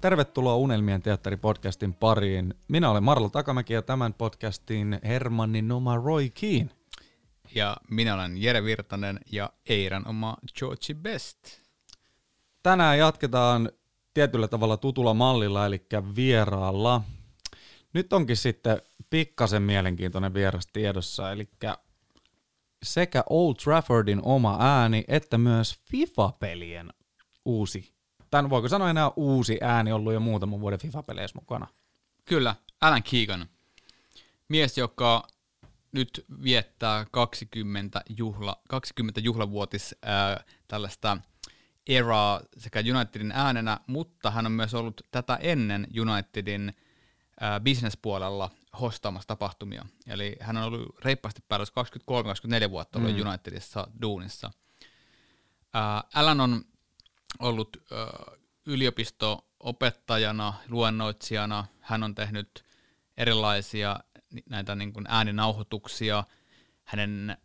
Tervetuloa Unelmien teatteripodcastin pariin. Minä olen Marlo Takamäki ja tämän podcastin Hermannin oma Roy Keane. Ja minä olen Jere Virtanen ja Eiran oma Georgie Best. Tänään jatketaan tietyllä tavalla tutulla mallilla, eli vieraalla. Nyt onkin sitten pikkasen mielenkiintoinen vieras tiedossa, eli sekä Old Traffordin oma ääni, että myös FIFA-pelien uusi. Tän voiko sanoa enää uusi ääni, ollut jo muutaman vuoden FIFA-peleissä mukana. Kyllä, Alan Keegan. Mies, joka nyt viettää 20, juhla, 20 juhlavuotis ää, tällaista eraa sekä Unitedin äänenä, mutta hän on myös ollut tätä ennen Unitedin ää, businesspuolella hostaamassa tapahtumia. Eli hän on ollut reippaasti päällä 23-24 vuotta ollut mm. Unitedissa duunissa. Ää, Alan on ollut ää, yliopisto-opettajana, luennoitsijana. Hän on tehnyt erilaisia näitä niin kuin ääninauhoituksia. Hänen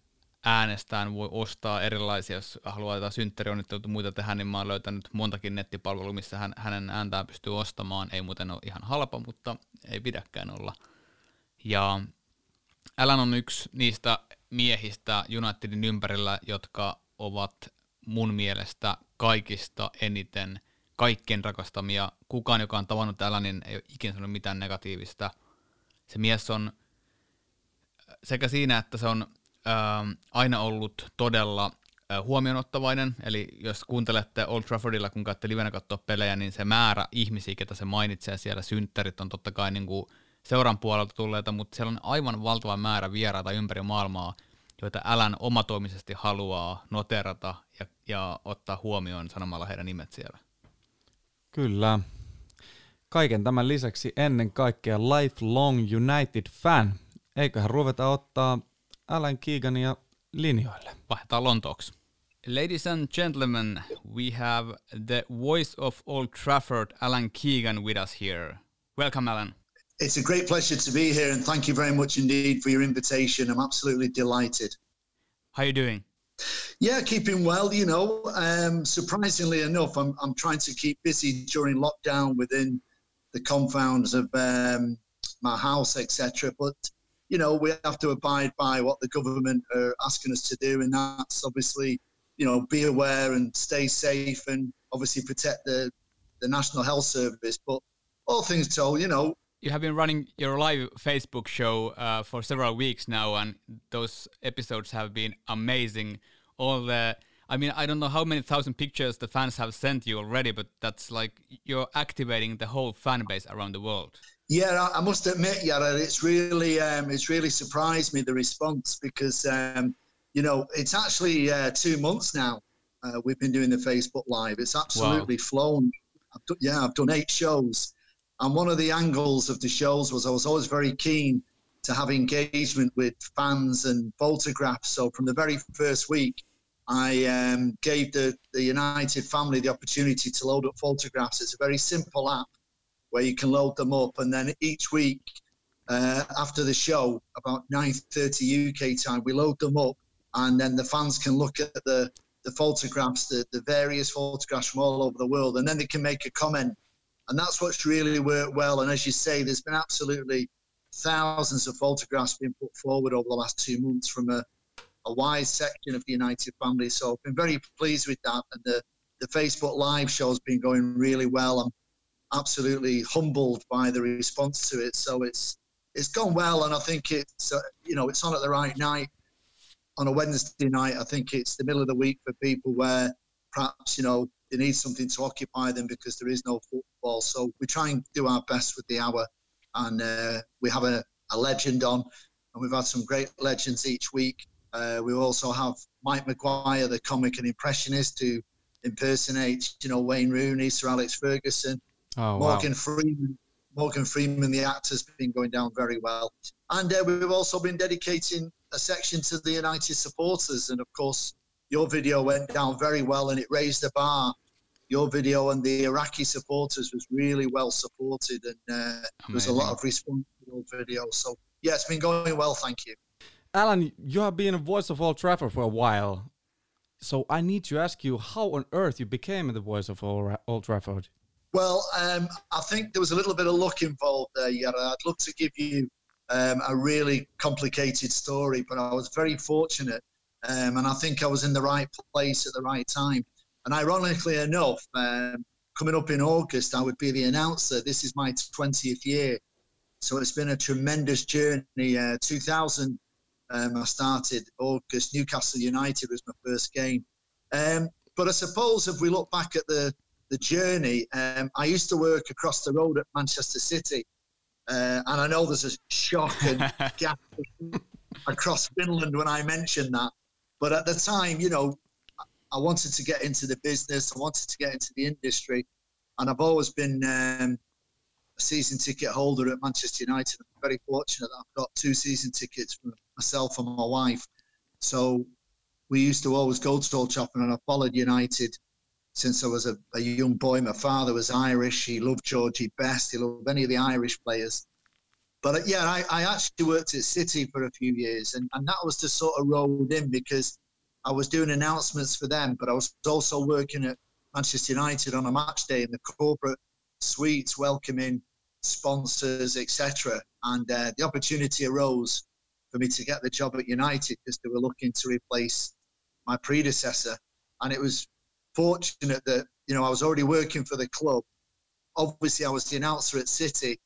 äänestään voi ostaa erilaisia, jos haluaa jotain synttärionnitteluita muita tehdä, niin mä oon löytänyt montakin nettipalvelua, missä hän, hänen ääntään pystyy ostamaan. Ei muuten ole ihan halpa, mutta ei pidäkään olla. Ja Alan on yksi niistä miehistä Unitedin ympärillä, jotka ovat mun mielestä kaikista eniten kaikkien rakastamia. Kukaan, joka on tavannut Alanin, ei ole ikinä sanonut mitään negatiivista. Se mies on sekä siinä, että se on äh, aina ollut todella äh, huomionottavainen, eli jos kuuntelette Old Traffordilla, kun käytte livenä katsoa pelejä, niin se määrä ihmisiä, ketä se mainitsee siellä, synttärit on totta kai niin kuin seuran puolelta tulleita, mutta siellä on aivan valtava määrä vieraita ympäri maailmaa, joita Älän omatoimisesti haluaa noterata ja, ja ottaa huomioon sanomalla heidän nimet siellä. Kyllä. Kaiken tämän lisäksi ennen kaikkea lifelong United fan. Eiköhän ruveta ottaa Alan Keegania linjoille. Vaihdetaan Lontooksi. Ladies and gentlemen, we have the voice of Old Trafford, Alan Keegan, with us here. Welcome, Alan. It's a great pleasure to be here, and thank you very much indeed for your invitation. I'm absolutely delighted. How are you doing? Yeah, keeping well. You know, um, surprisingly enough, I'm I'm trying to keep busy during lockdown within the confounds of um, my house, etc. But you know, we have to abide by what the government are asking us to do, and that's obviously, you know, be aware and stay safe, and obviously protect the the National Health Service. But all things told, you know, you have been running your live Facebook show uh, for several weeks now, and those episodes have been amazing. All the, I mean, I don't know how many thousand pictures the fans have sent you already, but that's like you're activating the whole fan base around the world. Yeah, I must admit, Yara, it's really, um, it's really surprised me the response because, um, you know, it's actually uh, two months now. Uh, we've been doing the Facebook Live. It's absolutely wow. flown. I've done, yeah, I've done eight shows and one of the angles of the shows was I was always very keen to have engagement with fans and photographs. So from the very first week, I um, gave the, the United family the opportunity to load up photographs. It's a very simple app where you can load them up, and then each week uh, after the show, about 9:30 UK time, we load them up, and then the fans can look at the the photographs, the, the various photographs from all over the world, and then they can make a comment and that's what's really worked well. And as you say, there's been absolutely thousands of photographs being put forward over the last two months from a, a wide section of the United family. So I've been very pleased with that. And the, the Facebook Live show has been going really well. I'm absolutely humbled by the response to it. So it's it's gone well, and I think it's uh, you know it's on at the right night on a Wednesday night. I think it's the middle of the week for people where perhaps you know they need something to occupy them because there is no football. So we try and do our best with the hour, and uh, we have a, a, legend on, and we've had some great legends each week. Uh, we also have Mike McGuire, the comic and impressionist, who impersonates, you know, Wayne Rooney, Sir Alex Ferguson, oh, Morgan wow. Freeman. Morgan Freeman, the actor's been going down very well, and uh, we've also been dedicating a section to the United supporters, and of course your video went down very well and it raised the bar. Your video and the Iraqi supporters was really well supported, and uh, there was a lot of response to your video. So yeah, it's been going well. Thank you. Alan, you have been a voice of Old Trafford for a while. So I need to ask you how on earth you became the voice of Old Trafford. Well, um, I think there was a little bit of luck involved there. Yeah, I'd love to give you um, a really complicated story, but I was very fortunate, um, and I think I was in the right place at the right time. And ironically enough, um, coming up in August, I would be the announcer. This is my 20th year, so it's been a tremendous journey. Uh, 2000, um, I started August. Newcastle United was my first game, um, but I suppose if we look back at the the journey, um, I used to work across the road at Manchester City, uh, and I know there's a shock and gap across Finland when I mention that. But at the time, you know, I wanted to get into the business. I wanted to get into the industry, and I've always been um, a season ticket holder at Manchester United. I'm very fortunate that I've got two season tickets for myself and my wife. So we used to always go to Old Trafford, and I followed United since I was a, a, young boy. My father was Irish. He loved Georgie Best. He loved any of the Irish players. But uh, yeah, I, I, actually worked at City for a few years, and, and that was to sort of rolled in because I was doing announcements for them, but I was also working at Manchester United on a match day in the corporate suites, welcoming sponsors, etc. And uh, the opportunity arose for me to get the job at United because they were looking to replace my predecessor, and it was fortunate that you know I was already working for the club. Obviously, I was the announcer at City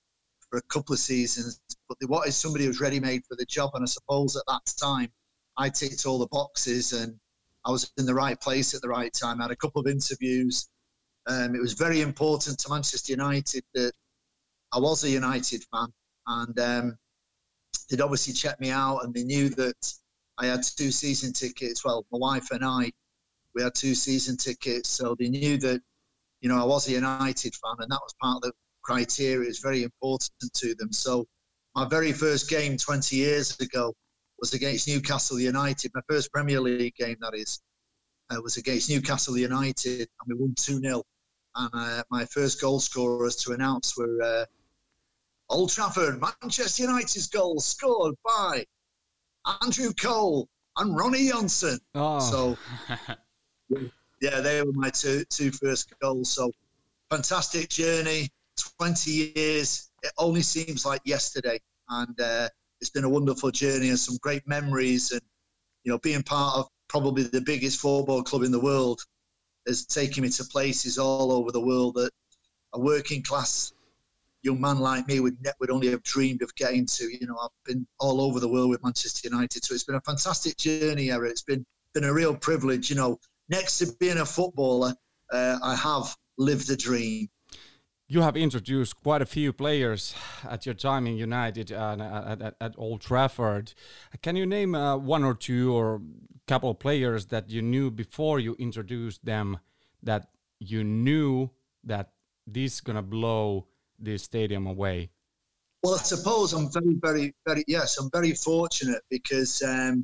for a couple of seasons, but they wanted somebody who was ready made for the job. And I suppose at that time, I ticked all the boxes and I was in the right place at the right time. I had a couple of interviews. Um, it was very important to Manchester United that I was a United fan, and um, they'd obviously checked me out, and they knew that I had two season tickets. Well, my wife and I we had two season tickets, so they knew that you know I was a United fan, and that was part of the criteria. It's very important to them. So my very first game 20 years ago was against Newcastle United. My first Premier League game, that is, uh, was against Newcastle United, and we won 2 0. And uh, my first goal scorers to announce were uh, Old Trafford, Manchester United's goal scored by Andrew Cole and Ronnie Johnsen. Oh. So yeah, they were my two two first goals. So fantastic journey, twenty years. It only seems like yesterday, and uh, it's been a wonderful journey and some great memories. And you know, being part of probably the biggest football club in the world has taken me to places all over the world that a working class young man like me would would only have dreamed of getting to. You know, I've been all over the world with Manchester United, so it's been a fantastic journey, Eric. It's been been a real privilege. You know, next to being a footballer, uh, I have lived a dream. You have introduced quite a few players at your time in United and at, at, at, Old Trafford. Can you name uh, one or two or couple of players that you knew before you introduced them that you knew that this is gonna blow this stadium away? Well, I suppose I'm very, very, very yes, I'm very fortunate because um,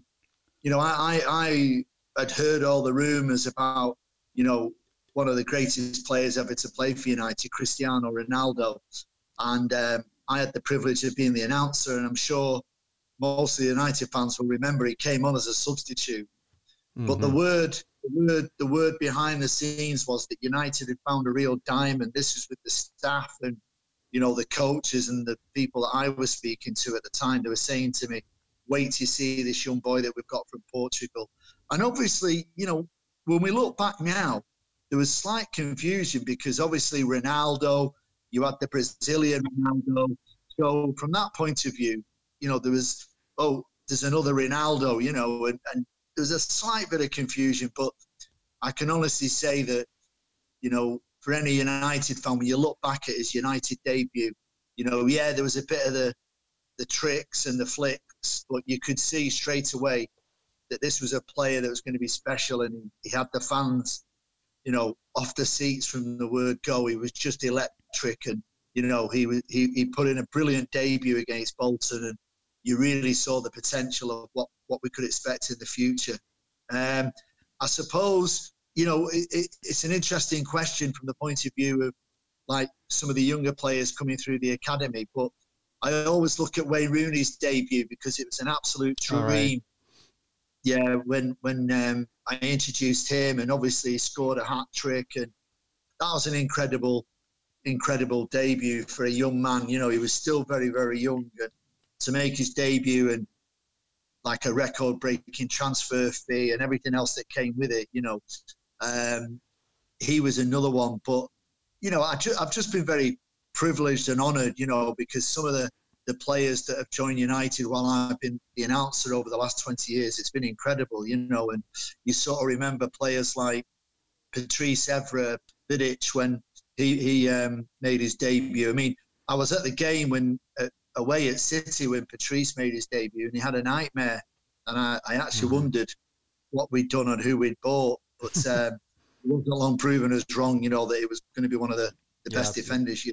you know I, I I'd heard all the rumours about, you know, one of the greatest players ever to play for United, Cristiano Ronaldo, and um, I had the privilege of being the announcer, and I'm sure most of the United fans will remember he came on as a substitute. Mm-hmm. But the mm-hmm. word, the word, the word behind the scenes was that United had found a real diamond. This was with the staff and you know the coaches and the people that I was speaking to at the time. They were saying to me, "Wait to see this young boy that we've got from Portugal." And obviously, you know, when we look back now, there was slight confusion because obviously Ronaldo, you had the Brazilian Ronaldo. So from that point of view, you know, there was, oh, there's another Ronaldo, you know, and, and there was a slight bit of confusion, but I can honestly say that, you know, for any United fan, when you look back at his United debut, you know, yeah, there was a bit of the the tricks and the flicks, but you could see straight away that this was a player that was going to be special, and he had the fans, you know, off the seats from the word go. He was just electric, and you know, he was he, he put in a brilliant debut against Bolton, and you really saw the potential of what what we could expect in the future. Um, I suppose you know it, it, it's an interesting question from the point of view of like some of the younger players coming through the academy, but I always look at Wayne Rooney's debut because it was an absolute dream. Right. Yeah, when when um, I introduced him, and obviously he scored a hat trick, and that was an incredible, incredible debut for a young man. You know, he was still very, very young, and to make his debut and like a record-breaking transfer fee and everything else that came with it. You know, um, he was another one. But you know, I I've just been very privileged and honoured. You know, because some of the the players that have joined United while I've been the announcer over the last 20 years, it's been incredible, you know, and you sort of remember players like Patrice Evra, Vidic when he, he um, made his debut. I mean, I was at the game when uh, away at City when Patrice made his debut and he had a nightmare. And I, I actually mm-hmm. wondered what we'd done and who we'd bought. But um, it wasn't long proven as wrong, you know, that it was going to be one of the, the yeah, best absolutely. defenders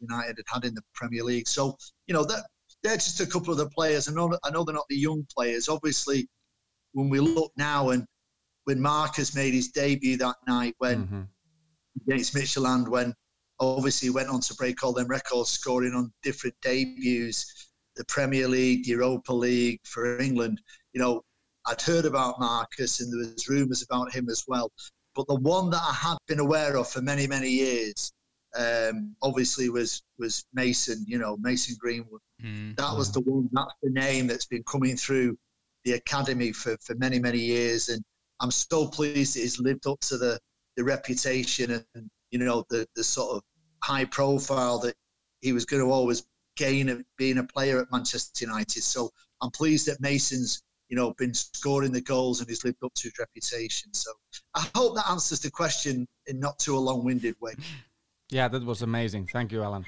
United had had in the Premier League. So, you know, that they're just a couple of the players. I know, I know they're not the young players. Obviously, when we look now and when Marcus made his debut that night when mm-hmm. against Midtjylland, when obviously went on to break all them records, scoring on different debuts, the Premier League, the Europa League for England. You know, I'd heard about Marcus and there was rumours about him as well. But the one that I had been aware of for many, many years, um, obviously was was Mason. You know, Mason Greenwood. Mm, that was the one. That's the name that's been coming through the academy for for many, many years, and I'm so pleased that he's lived up to the the reputation and you know the the sort of high profile that he was going to always gain of being a player at Manchester United. So I'm pleased that Mason's you know been scoring the goals and he's lived up to his reputation. So I hope that answers the question in not too a long-winded way. Yeah, that was amazing. Thank you, Alan.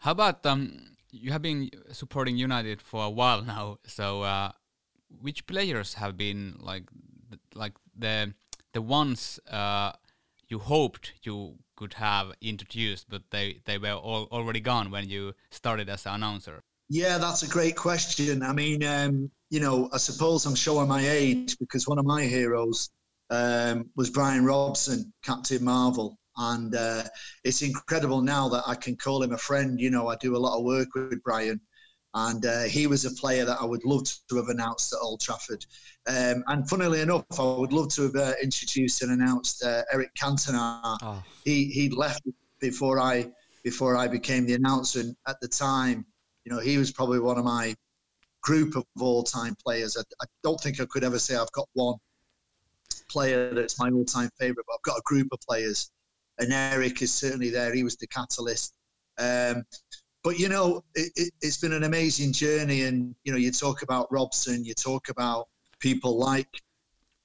How about um, you have been supporting United for a while now. So uh, which players have been like like the the ones uh, you hoped you could have introduced, but they, they were all, already gone when you started as an announcer? Yeah, that's a great question. I mean, um, you know, I suppose I'm showing my age because one of my heroes um, was Brian Robson, Captain Marvel. And uh, it's incredible now that I can call him a friend. You know, I do a lot of work with Brian. And uh, he was a player that I would love to have announced at Old Trafford. Um, and funnily enough, I would love to have uh, introduced and announced uh, Eric Cantona. Oh. He he left before I before I became the announcer. And at the time, you know, he was probably one of my group of all-time players. I, I don't think I could ever say I've got one player that's my all-time favourite, but I've got a group of players, and Eric is certainly there. He was the catalyst. Um, but you know, it, has it, been an amazing journey, and you know, you talk about Robson, you talk about people like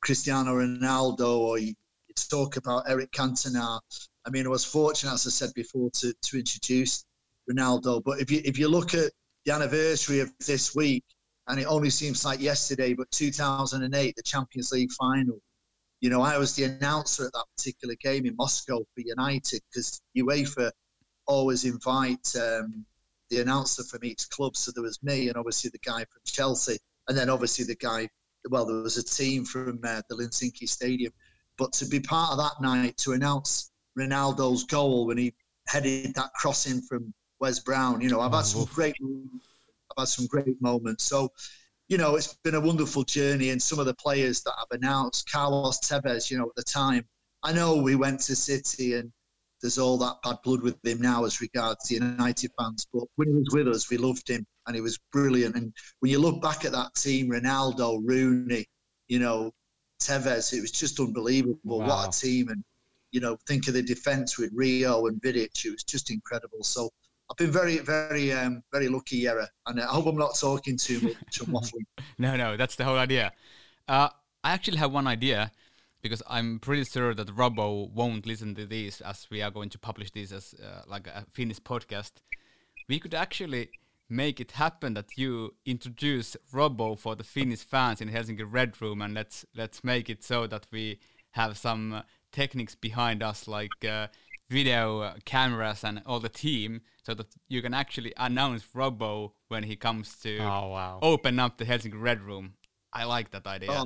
Cristiano Ronaldo, or you, you talk about Eric Cantona. I mean, I was fortunate, as I said before, to to introduce Ronaldo. But if you if you look at the anniversary of this week, and it only seems like yesterday, but 2008, the Champions League final. You know, I was the announcer at that particular game in Moscow for United because UEFA always invite um, the announcer from each club. So there was me and obviously the guy from Chelsea, and then obviously the guy. Well, there was a team from uh, the Luzhniki Stadium, but to be part of that night to announce Ronaldo's goal when he headed that crossing from Wes Brown, you know, I've had some great, I've had some great moments. So, you know, it's been a wonderful journey, and some of the players that I've announced, Carlos Tevez, you know, at the time, I know we went to City and there's all that bad blood with him now as regards the United fans. But when he was with us, we loved him and he was brilliant. And when you look back at that team, Ronaldo, Rooney, you know, Tevez, it was just unbelievable. Wow. What a team. And, you know, think of the defence with Rio and Vidic. It was just incredible. So I've been very, very, um, very lucky, Yera. And I hope I'm not talking too much. Waffling. no, no, that's the whole idea. Uh, I actually have one idea because I'm pretty sure that Robbo won't listen to this as we are going to publish this as uh, like a Finnish podcast. We could actually make it happen that you introduce Robbo for the Finnish fans in Helsinki Red Room, and let's let's make it so that we have some uh, techniques behind us, like uh, video uh, cameras and all the team, so that you can actually announce Robbo when he comes to oh, wow. open up the Helsinki Red Room. I like that idea. Oh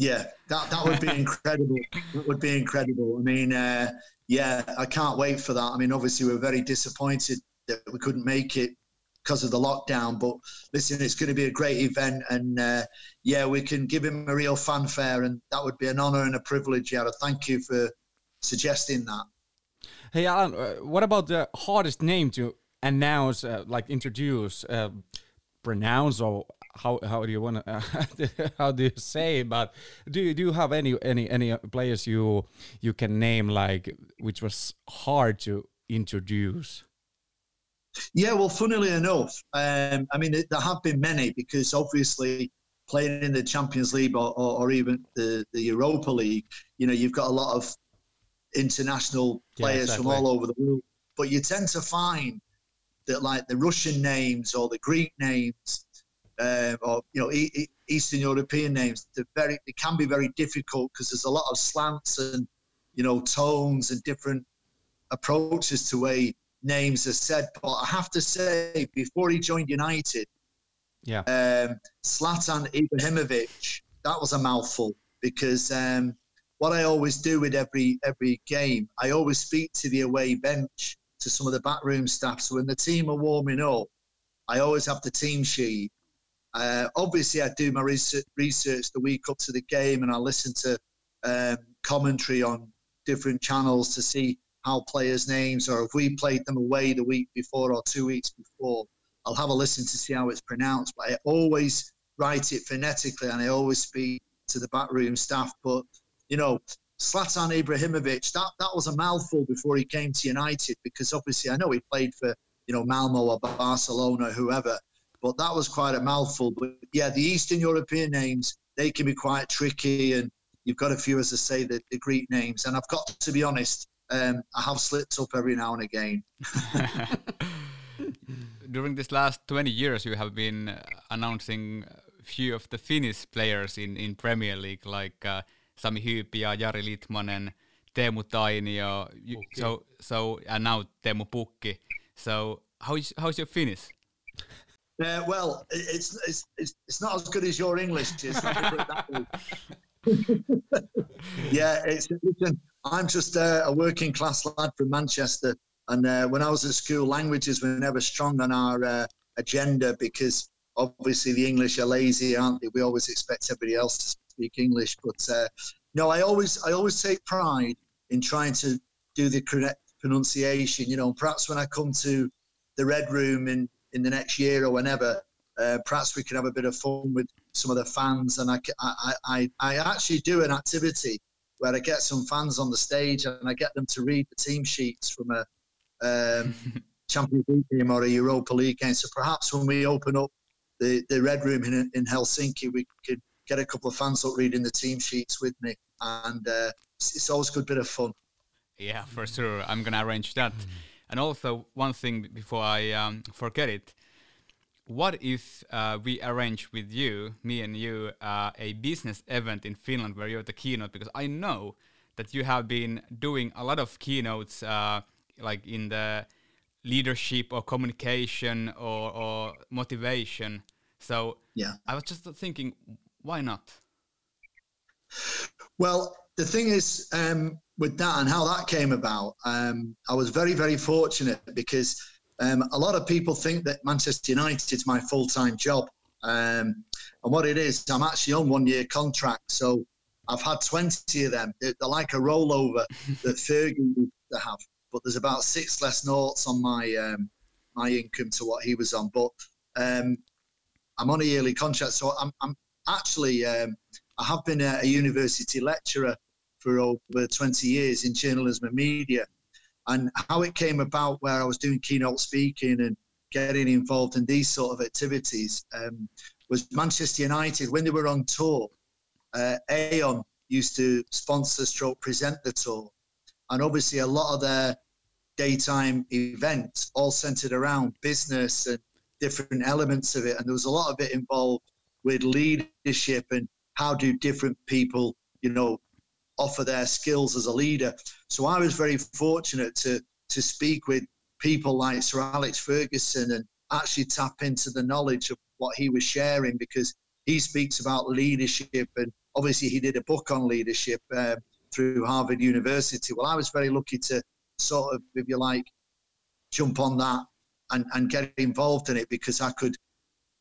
yeah, that that would be incredible. That would be incredible. I mean, uh, yeah, I can't wait for that. I mean, obviously, we're very disappointed that we couldn't make it because of the lockdown. But listen, it's going to be a great event, and uh, yeah, we can give him a real fanfare, and that would be an honour and a privilege. Yeah, thank you for suggesting that. Hey, Alan, uh, what about the hardest name to announce, uh, like introduce, uh, pronounce, or how how do you want to uh, how do you say? But do you do you have any any any players you you can name like which was hard to introduce? Yeah, well, funnily enough, um, I mean, there have been many because obviously playing in the Champions League or, or, or, even the, the Europa League, you know, you've got a lot of international players yeah, exactly. from all over the world. But you tend to find that, like the Russian names or the Greek names, uh, or you know, e- Eastern European names, they're very, they can be very difficult because there's a lot of slants and you know tones and different approaches to way names are said. But I have to say, before he joined United, yeah, um, Zlatan Ibrahimovic, that was a mouthful because um, what I always do with every every game, I always speak to the away bench, to some of the backroom staff. So when the team are warming up, I always have the team sheet. Uh, obviously, I do my research, research the week up to the game, and I listen to um, commentary on different channels to see how players' names, or if we played them away the week before or two weeks before, I'll have a listen to see how it's pronounced. But I always write it phonetically, and I always speak to the backroom staff. But you know, Zlatan Ibrahimovic, that that was a mouthful before he came to United because obviously I know he played for you know Malmo or Barcelona, or whoever, but that was quite a mouthful. But yeah, the Eastern European names they can be quite tricky, and you've got a few, as I say, the, the Greek names. And I've got to be honest, um, I have slipped up every now and again. During this last 20 years, you have been uh, announcing a few of the Finnish players in, in Premier League, like uh, Sami Hyypiä, Jari Litmanen, Teemu Tainio, so, so, and now Teemu Pukki. So how is, how's your Finnish? Uh, well, it's, it's, it's, it's not as good as your English. yeah, it's, listen, I'm just uh, a working class lad from Manchester. And uh, when I was at school, languages were never strong on our uh, agenda because obviously the English are lazy, aren't they? We always expect everybody else to speak English. But uh, no, I always I always take pride in trying to do the correct pronunciation. You know, perhaps when I come to the Red Room in in the next year or whenever, uh, perhaps we can have a bit of fun with some of the fans. And I, I, I, I actually do an activity where I get some fans on the stage and I get them to read the team sheets from a um, Champions League game or a Europa League game. So perhaps when we open up the, the Red Room in, in Helsinki, we could get a couple of fans up reading the team sheets with me. And uh, it's, it's, always a good bit of fun. Yeah, for sure. I'm going to arrange that. Mm. And also, one thing before I um, forget it what if uh, we arrange with you, me and you, uh, a business event in Finland where you're the keynote? Because I know that you have been doing a lot of keynotes, uh, like in the leadership or communication or, or motivation. So yeah, I was just thinking, why not? Well, the thing is, um, with that and how that came about, um, I was very, very fortunate because um, a lot of people think that Manchester United is my full time job. Um, and what it is, I'm actually on one year contract. So I've had 20 of them. They're, they're like a rollover that Fergie used to have. But there's about six less notes on my um, my income to what he was on. But um, I'm on a yearly contract. So I'm, I'm actually, um, I have been a, a university lecturer for over 20 years in journalism and media and how it came about where I was doing keynote speaking and getting involved in these sort of activities um, was Manchester United when they were on tour. Uh, Aon used to sponsor stroke present the tour, and obviously a lot of their daytime events all centered around business and different elements of it, and there was a lot of it involved with leadership and how do different people, you know, offer their skills as a leader. So I was very fortunate to to speak with people like Sir Alex Ferguson and actually tap into the knowledge of what he was sharing because he speaks about leadership and obviously he did a book on leadership uh, through Harvard University. Well, I was very lucky to sort of, if you like, jump on that and, and get involved in it because I could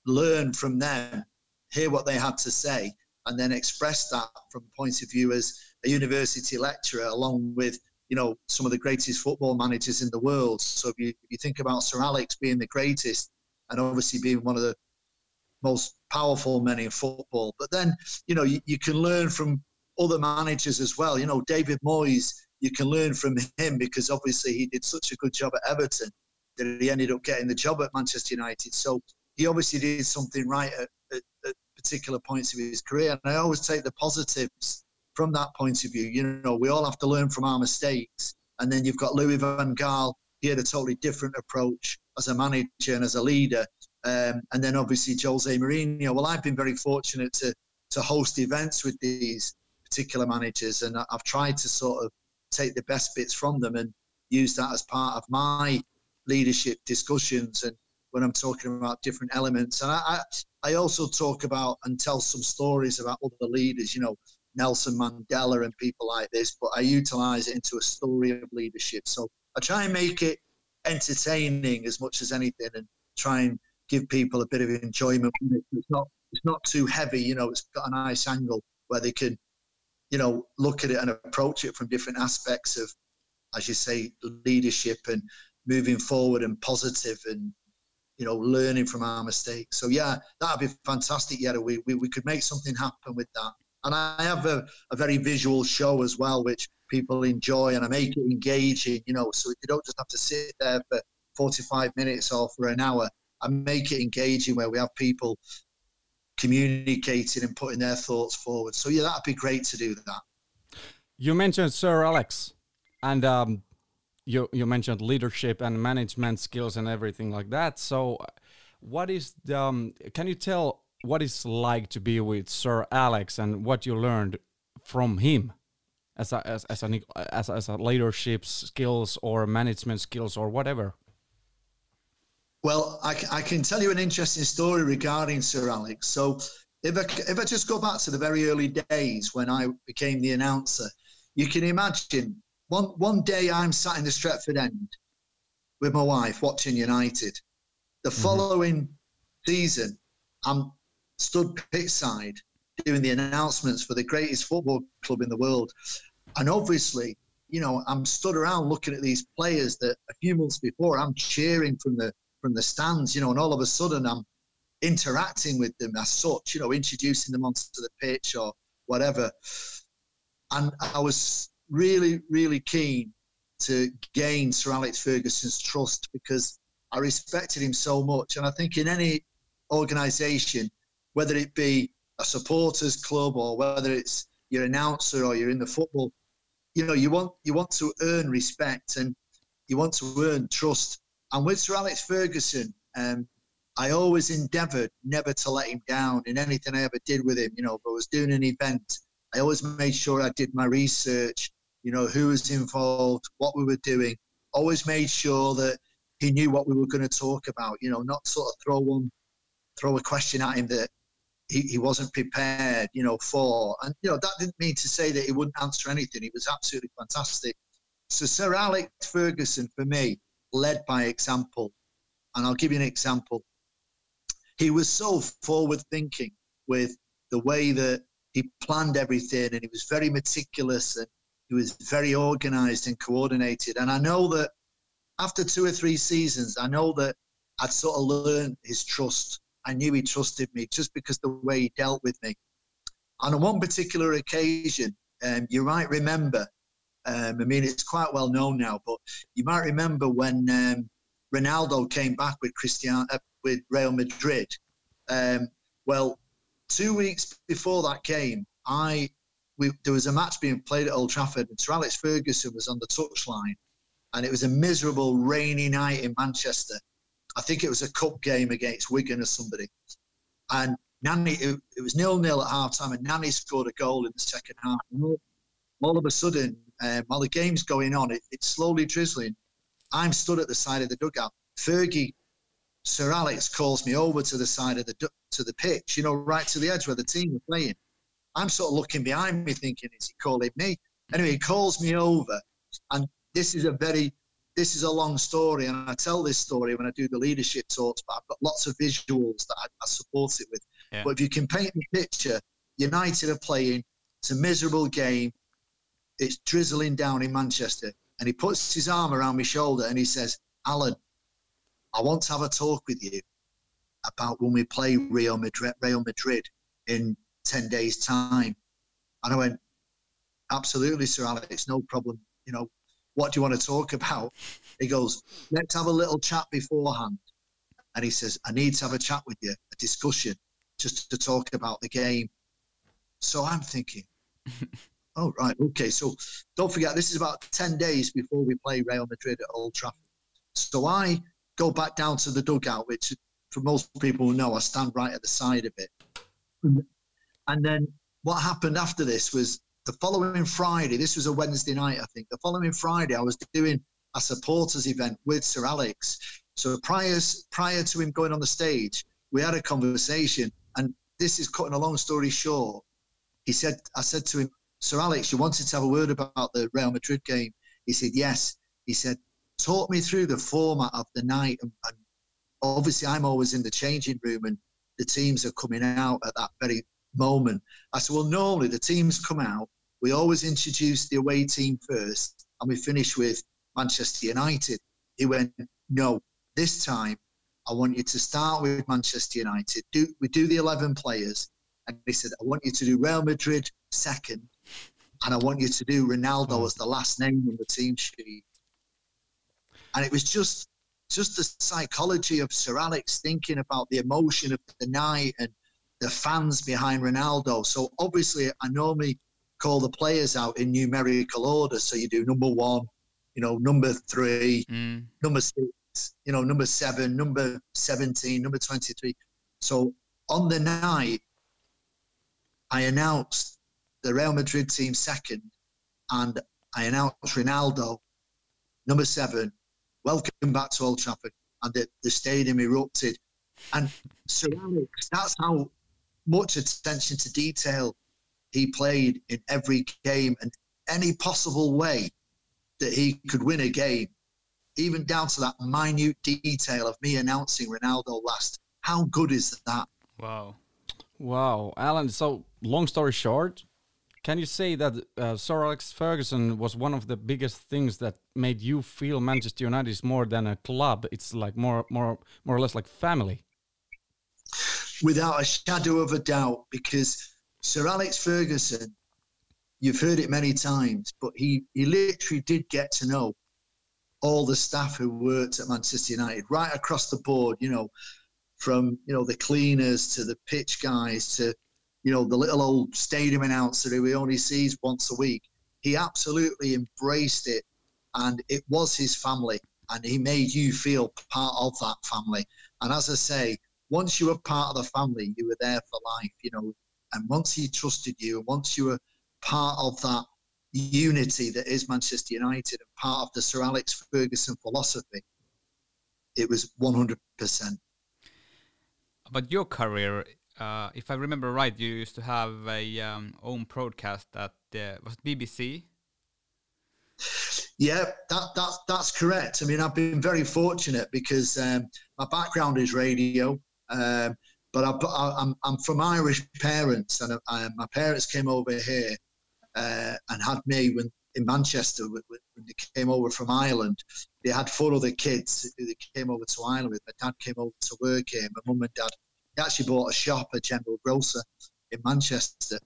learn from them, hear what they had to say, and then express that from point of view as a university lecturer, along with you know some of the greatest football managers in the world. So if you, if you think about Sir Alex being the greatest, and obviously being one of the most powerful men in football, but then you know you, you can learn from other managers as well. You know David Moyes, you can learn from him because obviously he did such a good job at Everton that he ended up getting the job at Manchester United. So he obviously did something right at particular points of his career. And I always take the positives from that point of view. You know, we all have to learn from our mistakes. And then you've got Louis van Gaal. He had a totally different approach as a manager and as a leader. Um, and then obviously Jose Mourinho. Well, I've been very fortunate to to host events with these particular managers, and I've tried to sort of take the best bits from them and use that as part of my leadership discussions and when I'm talking about different elements. And I, I, I also talk about and tell some stories about other leaders, you know, Nelson Mandela and people like this, but I utilize it into a story of leadership. So I try and make it entertaining as much as anything and try and give people a bit of enjoyment. It's not, it's not too heavy, you know, it's got a nice angle where they can, you know, look at it and approach it from different aspects of, as you say, leadership and moving forward and positive and you know learning from our mistakes. So yeah, that'd be fantastic. Yeah, we, we, we could make something happen with that. And I have a, a very visual show as well, which people enjoy, and I make it engaging. You know, so you don't just have to sit there for 45 minutes or for an hour. I make it engaging where we have people communicating and putting their thoughts forward. So yeah, that'd be great to do that. You mentioned Sir Alex, and um, you you mentioned leadership and management skills and everything like that. So, what is the, um, can you tell what it's like to be with Sir Alex and what you learned from him as a as as a as, as a leadership skills or management skills or whatever? Well, I, I can tell you an interesting story regarding Sir Alex. So, if I, if I just go back to the very early days when I became the announcer, you can imagine one one day I'm sat in the Stretford end with my wife watching United. The mm-hmm. following season, I'm stood pitchside doing the announcements for the greatest football club in the world. And obviously, you know, I'm stood around looking at these players that a few months before I'm cheering from the from the stands, you know, and all of a sudden I'm interacting with them as such, you know, introducing them onto the pitch or whatever. And I was really, really keen to gain Sir Alex Ferguson's trust because I respected him so much. And I think in any organisation, whether it be a supporters club or whether it's your announcer or you're in the football, you know, you want you want to earn respect and you want to earn trust. And with Sir Alex Ferguson, um, I always endeavoured never to let him down in anything I ever did with him. You know, if I was doing an event, I always made sure I did my research you know, who was involved, what we were doing. Always made sure that he knew what we were going to talk about, you know, not sort of throw one, throw a question at him that he, he wasn't prepared, you know, for. And, you know, that didn't mean to say that he wouldn't answer anything. He was absolutely fantastic. So Sir Alex Ferguson, for me, led by example. And I'll give you an example. He was so forward thinking with the way that he planned everything and he was very meticulous and he was very organized and coordinated. And I know that after two or three seasons, I know that I'd sort of learned his trust. I knew he trusted me just because the way he dealt with me. And on one particular occasion, um, you might remember, um, I mean, it's quite well known now, but you might remember when um, Ronaldo came back with Cristiano, uh, with Real Madrid. Um, well, two weeks before that game, I we, there was a match being played at Old Trafford, and Sir Alex Ferguson was on the touchline, and it was a miserable rainy night in Manchester. I think it was a cup game against Wigan or somebody, and Nani it, it was nil nil at half time, and Nani scored a goal in the second half. All, all, of a sudden, um, while the game's going on, it, it's slowly drizzling. I'm stood at the side of the dugout. Fergie, Sir Alex calls me over to the side of the to the pitch, you know, right to the edge where the team were playing. I'm sort of looking behind me thinking, is he calling me? Anyway, he calls me over. And this is a very, this is a long story, and I tell this story when I do the leadership talks, but I've got lots of visuals that I, I support it with. Yeah. But if you can paint the picture, United are playing, it's a miserable game, it's drizzling down in Manchester, and he puts his arm around my shoulder and he says, Alan, I want to have a talk with you about when we play Real Madrid, Real Madrid in 10 days' time. And I went, absolutely, Sir Alex, no problem. You know, what do you want to talk about? He goes, let's have a little chat beforehand. And he says, I need to have a chat with you, a discussion, just to talk about the game. So I'm thinking, oh, right, okay. So don't forget, this is about 10 days before we play Real Madrid at Old Trafford. So I go back down to the dugout, which for most people who know, I stand right at the side of it. And then what happened after this was the following Friday, this was a Wednesday night, I think. The following Friday, I was doing a supporters event with Sir Alex. So prior prior to him going on the stage, we had a conversation, and this is cutting a long story short. He said, I said to him, Sir Alex, you wanted to have a word about the Real Madrid game. He said, Yes. He said, Talk me through the format of the night. And, and obviously, I'm always in the changing room, and the teams are coming out at that very moment. I said, Well, normally the teams come out we always introduce the away team first and we finish with Manchester United. He went, no, this time I want you to start with Manchester United. Do we do the eleven players? And he said, I want you to do Real Madrid second, and I want you to do Ronaldo oh. as the last name on the team sheet. And it was just just the psychology of Sir Alex thinking about the emotion of the night and the fans behind Ronaldo. So obviously, I normally call the players out in numerical order. So you do number one, you know, number three, mm. number six, you know, number seven, number 17, number 23. So on the night, I announced the Real Madrid team second, and I announced Ronaldo, number seven, welcome back to Old Trafford. And the, the stadium erupted. And Alex, that's how much attention to detail he played in every game and any possible way that he could win a game, even down to that minute detail of me announcing Ronaldo last. How good is that? Wow. Wow. Alan, so long story short, can you say that uh, Sir Alex Ferguson was one of the biggest things that made you feel Manchester United is more than a club? It's like more, more, more or less like family. Without a shadow of a doubt, because Sir Alex Ferguson, you've heard it many times, but he, he literally did get to know all the staff who worked at Manchester United right across the board, you know, from, you know, the cleaners to the pitch guys to, you know, the little old stadium announcer who he only sees once a week. He absolutely embraced it and it was his family and he made you feel part of that family. And as I say, once you were part of the family, you were there for life. You know, and once he trusted you, and once you were part of that unity that is Manchester United and part of the Sir Alex Ferguson philosophy, it was 100%. But your career, uh, if I remember right, you used to have a um, own broadcast at uh, was BBC. Yeah, that, that that's correct. I mean, I've been very fortunate because um, my background is radio. Um, but I, I, am I'm from Irish parents, and I, my parents came over here uh, and had me when in Manchester when they came over from Ireland. They had four other kids who they came over to Ireland with. My dad came over to work here. My mum and dad they actually bought a shop, a general grocer in Manchester.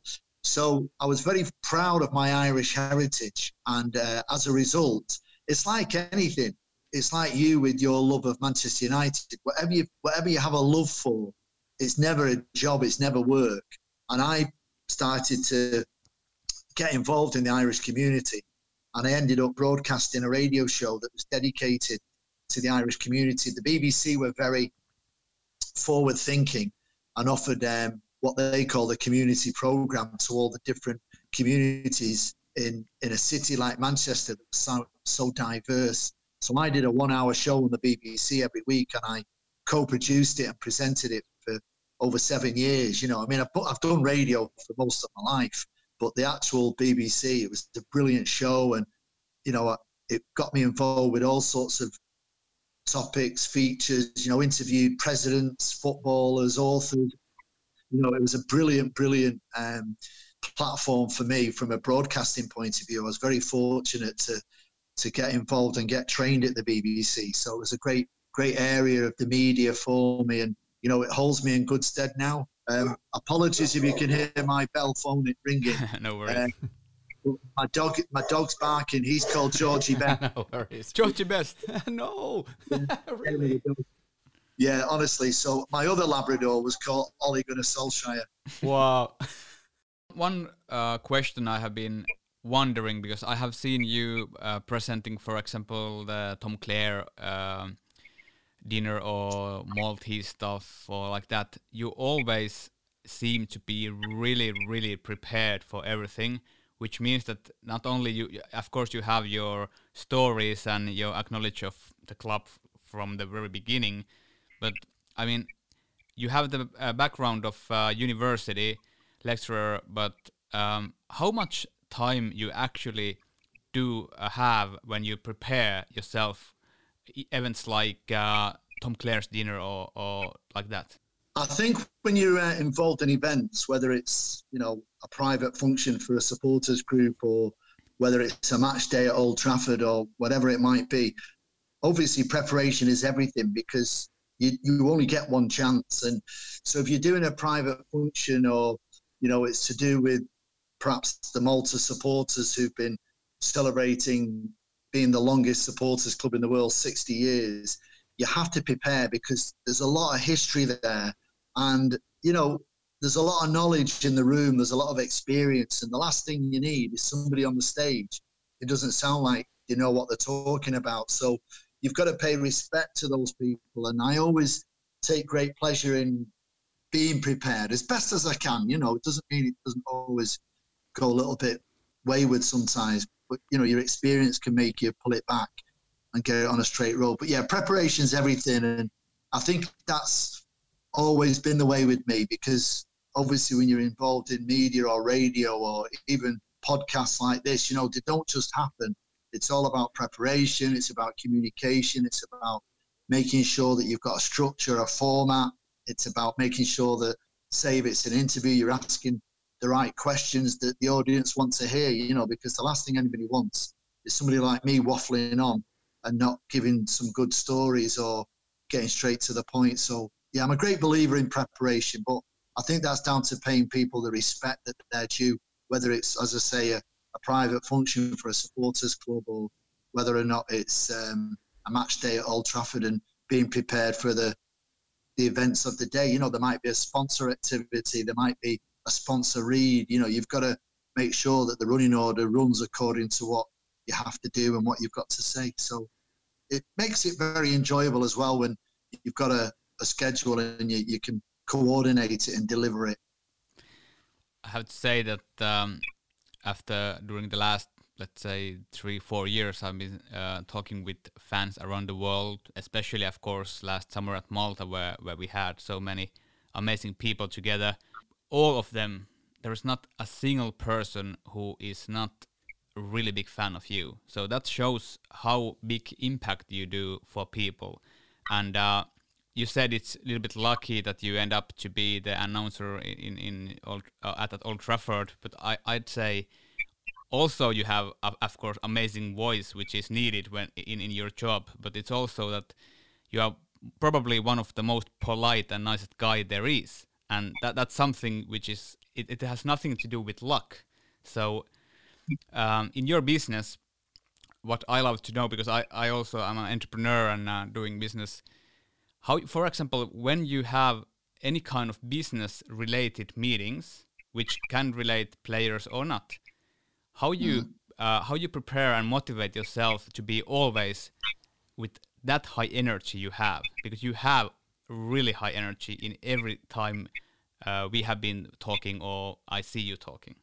So I was very proud of my Irish heritage, and uh, as a result, it's like anything. It's like you with your love of Manchester United. Whatever you whatever you have a love for, it's never a job, it's never work. And I started to get involved in the Irish community. And I ended up broadcasting a radio show that was dedicated to the Irish community. The BBC were very forward thinking and offered um, what they call the community program to all the different communities in, in a city like Manchester that was so, so diverse. So I did a one hour show on the BBC every week and I co produced it and presented it for over seven years. You know, I mean, I've, I've done radio for most of my life, but the actual BBC, it was a brilliant show. And, you know, it got me involved with all sorts of topics, features. You know, interviewed presidents, footballers, authors. You know, it was a brilliant, brilliant um, platform for me from a broadcasting point of view. I was very fortunate to to get involved and get trained at the BBC. So it was a great, great area of the media for me, and you know, it holds me in good stead now. Um, apologies if you can hear my bell phone it ringing. no worries. Uh, my dog, my dog's barking. He's called Georgie Best. no worries. Georgie Best. no, really. Yeah, honestly. So my other Labrador was called Ole Gunnar Solskjaer. Wow. One uh, question I have been wondering because I have seen you uh, presenting, for example, the Tom Clare uh, dinner or Maltese stuff or like that. You always seem to be really, really prepared for everything which means that not only you, of course, you have your stories and your acknowledge of the club from the very beginning, but I mean, you have the uh, background of uh, university lecturer, but um, how much time you actually do uh, have when you prepare yourself events like uh, Tom Clare's dinner or, or like that? I think when you're uh, involved in events, whether it's you know a private function for a supporters group or whether it's a match day at Old Trafford or whatever it might be, obviously preparation is everything because you, you only get one chance. And so if you're doing a private function or you know it's to do with perhaps the Malta supporters who've been celebrating being the longest supporters club in the world, 60 years, you have to prepare because there's a lot of history there and, you know, there's a lot of knowledge in the room, there's a lot of experience. And the last thing you need is somebody on the stage who doesn't sound like you know what they're talking about. So you've got to pay respect to those people. And I always take great pleasure in being prepared as best as I can. You know, it doesn't mean it doesn't always go a little bit wayward sometimes, but you know, your experience can make you pull it back and get it on a straight road. But yeah, preparation's everything. And I think that's always been the way with me because obviously when you're involved in media or radio or even podcasts like this, you know, they don't just happen. It's all about preparation. It's about communication. It's about making sure that you've got a structure, a format. It's about making sure that, say, if it's an interview, you're asking the right questions that the audience want to hear, you know, because the last thing anybody wants is somebody like me waffling on and not giving some good stories or getting straight to the point. So yeah, I'm a great believer in preparation, but I think that's down to paying people the respect that they're due, whether it's, as I say, a, a private function for a supporters club or whether or not it's um, a match day at Old Trafford and being prepared for the the events of the day. You know, there might be a sponsor activity, there might be a sponsor read. You know, you've got to make sure that the running order runs according to what you have to do and what you've got to say. So it makes it very enjoyable as well when you've got a, a schedule and you, you can coordinate it and deliver it. I have to say that um, after during the last let's say three four years I've been uh, talking with fans around the world, especially of course last summer at Malta where where we had so many amazing people together. All of them, there is not a single person who is not really big fan of you. So that shows how big impact you do for people. And uh, you said it's a little bit lucky that you end up to be the announcer in in old, uh, at, Old Trafford, but I I'd say also you have of course amazing voice which is needed when in in your job, but it's also that you are probably one of the most polite and nicest guy there is, and that that's something which is it, it has nothing to do with luck. So um, in your business, what I love to know because I I also am an entrepreneur and uh, doing business how for example when you have any kind of business related meetings which can relate players or not how you mm. uh, how you prepare and motivate yourself to be always with that high energy you have because you have really high energy in every time uh, we have been talking or i see you talking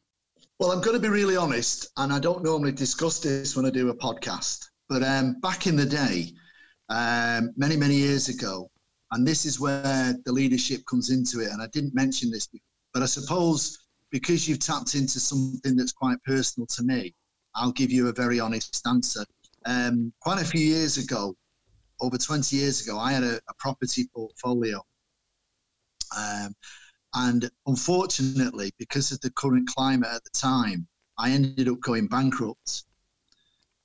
well i'm going to be really honest and i don't normally discuss this when i do a podcast but um, back in the day um, many, many years ago. And this is where the leadership comes into it. And I didn't mention this, but I suppose because you've tapped into something that's quite personal to me, I'll give you a very honest answer. um, quite a few years ago, over 20 years ago, I had a, a property portfolio. Um, and unfortunately, because of the current climate at the time, I ended up going bankrupt.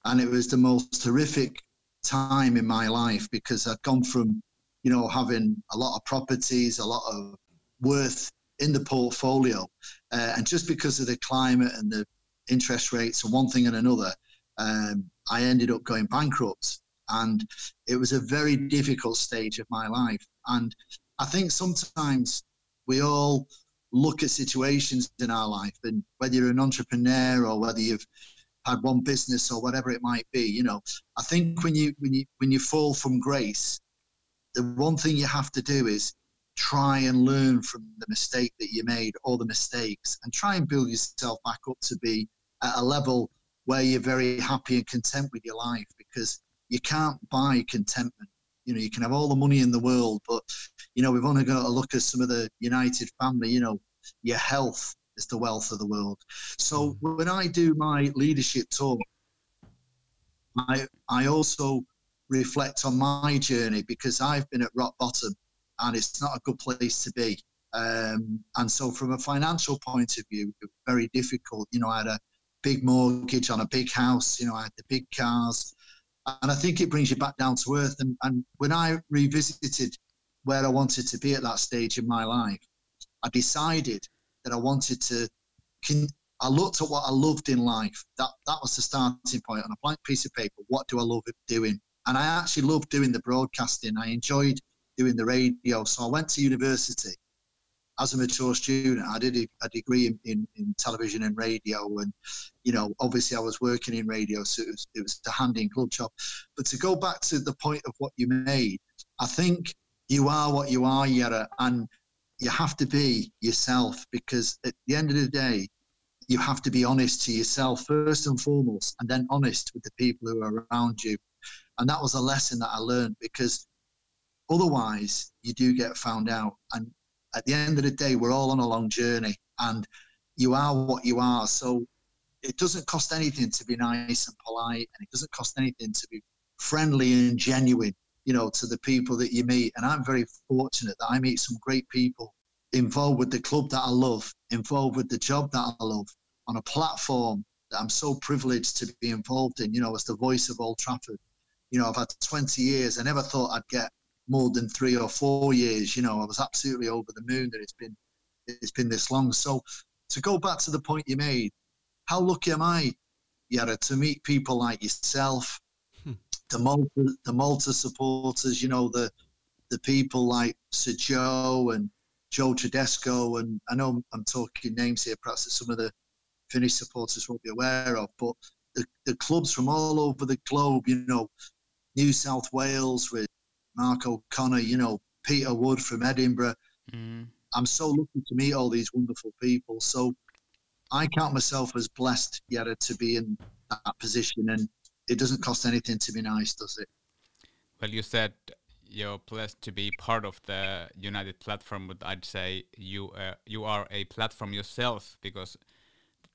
And it was the most horrific time in my life because I'd gone from, you know, having a lot of properties, a lot of worth in the portfolio. Uh, and just because of the climate and the interest rates and one thing and another, um, I ended up going bankrupt. And it was a very mm. difficult stage of my life. And I think sometimes we all look at situations in our life, and whether you're an entrepreneur or whether you've had one business or whatever it might be, you know, I think when you when you when you fall from grace, the one thing you have to do is try and learn from the mistake that you made or the mistakes and try and build yourself back up to be at a level where you're very happy and content with your life because you can't buy contentment you know, you can have all the money in the world, but you know, we've only got to look at some of the United family. You know, your health is the wealth of the world. So mm. when I do my leadership talk, I I also reflect on my journey because I've been at rock bottom, and it's not a good place to be. Um, and so, from a financial point of view, very difficult. You know, I had a big mortgage on a big house. You know, I had the big cars and I think it brings you back down to earth. And, and when I revisited where I wanted to be at that stage in my life, I decided that I wanted to. I looked at what I loved in life. That that was the starting point on a blank piece of paper. What do I love doing? And I actually loved doing the broadcasting. I enjoyed doing the radio. So I went to university as a mature student, I did a degree in, in, in, television and radio, and you know, obviously, I was working in radio, so it was, it was a handy club job. But to go back to the point of what you made, I think you are what you are, Yara, and you have to be yourself because at the end of the day, you have to be honest to yourself first and foremost, and then honest with the people who are around you. And that was a lesson that I learned because otherwise you do get found out. And at the end of the day, we're all on a long journey and you are what you are. So it doesn't cost anything to be nice and polite and it doesn't cost anything to be friendly and genuine, you know, to the people that you meet. And I'm very fortunate that I meet some great people involved with the club that I love, involved with the job that I love on a platform that I'm so privileged to be involved in, you know, as the voice of Old Trafford. You know, I've had 20 years. I never thought I'd get more than three or four years. You know, I was absolutely over the moon that it's been it's been this long. So to go back to the point you made, how lucky am I, Yara, to meet people like yourself, hmm. the Malta the Malta supporters, you know, the the people like Sir Joe and Joe Tedesco, and I know I'm talking names here, perhaps that some of the Finnish supporters won't be aware of, but the, the clubs from all over the globe, you know, New South Wales with Mark O'Connor, you know, Peter Wood from Edinburgh. Mm. I'm so lucky to meet all these wonderful people. So I count myself as blessed, Yara, to be in that position. And it doesn't cost anything to be nice, does it? Well, you said you're blessed to be part of the United platform, but I'd say you uh, you are a platform yourself because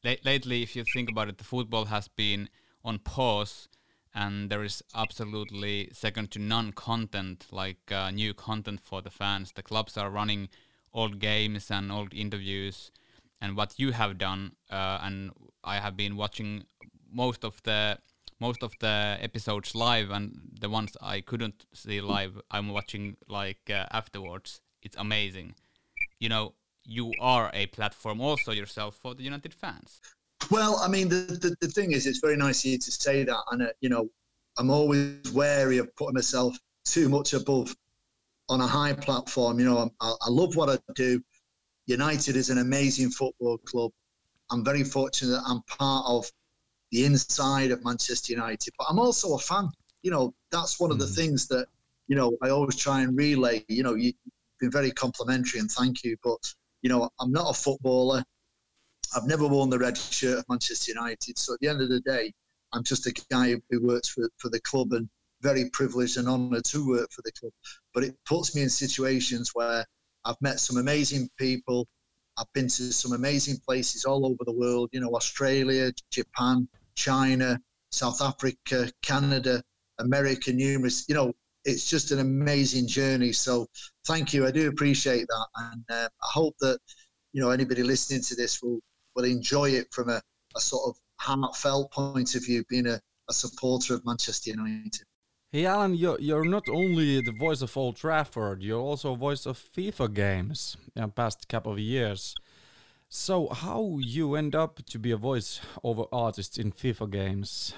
lately, if you think about it, the football has been on pause and there is absolutely second to none content like uh, new content for the fans. The clubs are running old games and old interviews and what you have done uh, and i have been watching most of the most of the episodes live and the ones i couldn't see live i'm watching like uh, afterwards. It's amazing. You know you are a platform also yourself for the united fans well, I mean, the, the, the, thing is, it's very nice of you to say that. And, uh, you know, I'm always wary of putting myself too much above on a high platform. You know, I, I love what I do. United is an amazing football club. I'm very fortunate that I'm part of the inside of Manchester United, but I'm also a fan. You know, that's one of the mm. things that, you know, I always try and relay. You know, you've been very complimentary and thank you, but, you know, I'm not a footballer. I've never worn the red shirt of Manchester United. So at the end of the day, I'm just a guy who works for, for the club and very privileged and honoured to work for the club. But it puts me in situations where I've met some amazing people. I've been to some amazing places all over the world, you know, Australia, Japan, China, South Africa, Canada, America, numerous. You know, it's just an amazing journey. So thank you. I do appreciate that, and uh, I hope that you know anybody listening to this will will enjoy it from a, a sort of heartfelt point of view, being a, a supporter of Manchester United. Hey Alan, you're, you're not only the voice of Old Trafford, you're also a voice of FIFA games in the past couple of years. So how you end up to be a voice over artist in FIFA games?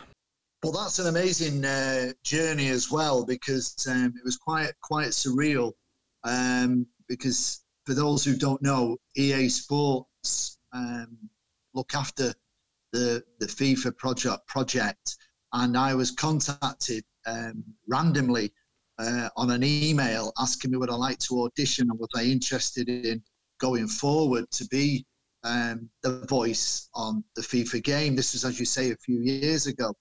Well, that's an amazing uh, journey as well because um, it was quite quite surreal. Um, because for those who don't know, EA Sports um, look after the the FIFA project project, and I was contacted um, randomly uh, on an email asking me would I like to audition and was I interested in going forward to be um, the voice on the FIFA game. This was, as you say, a few years ago.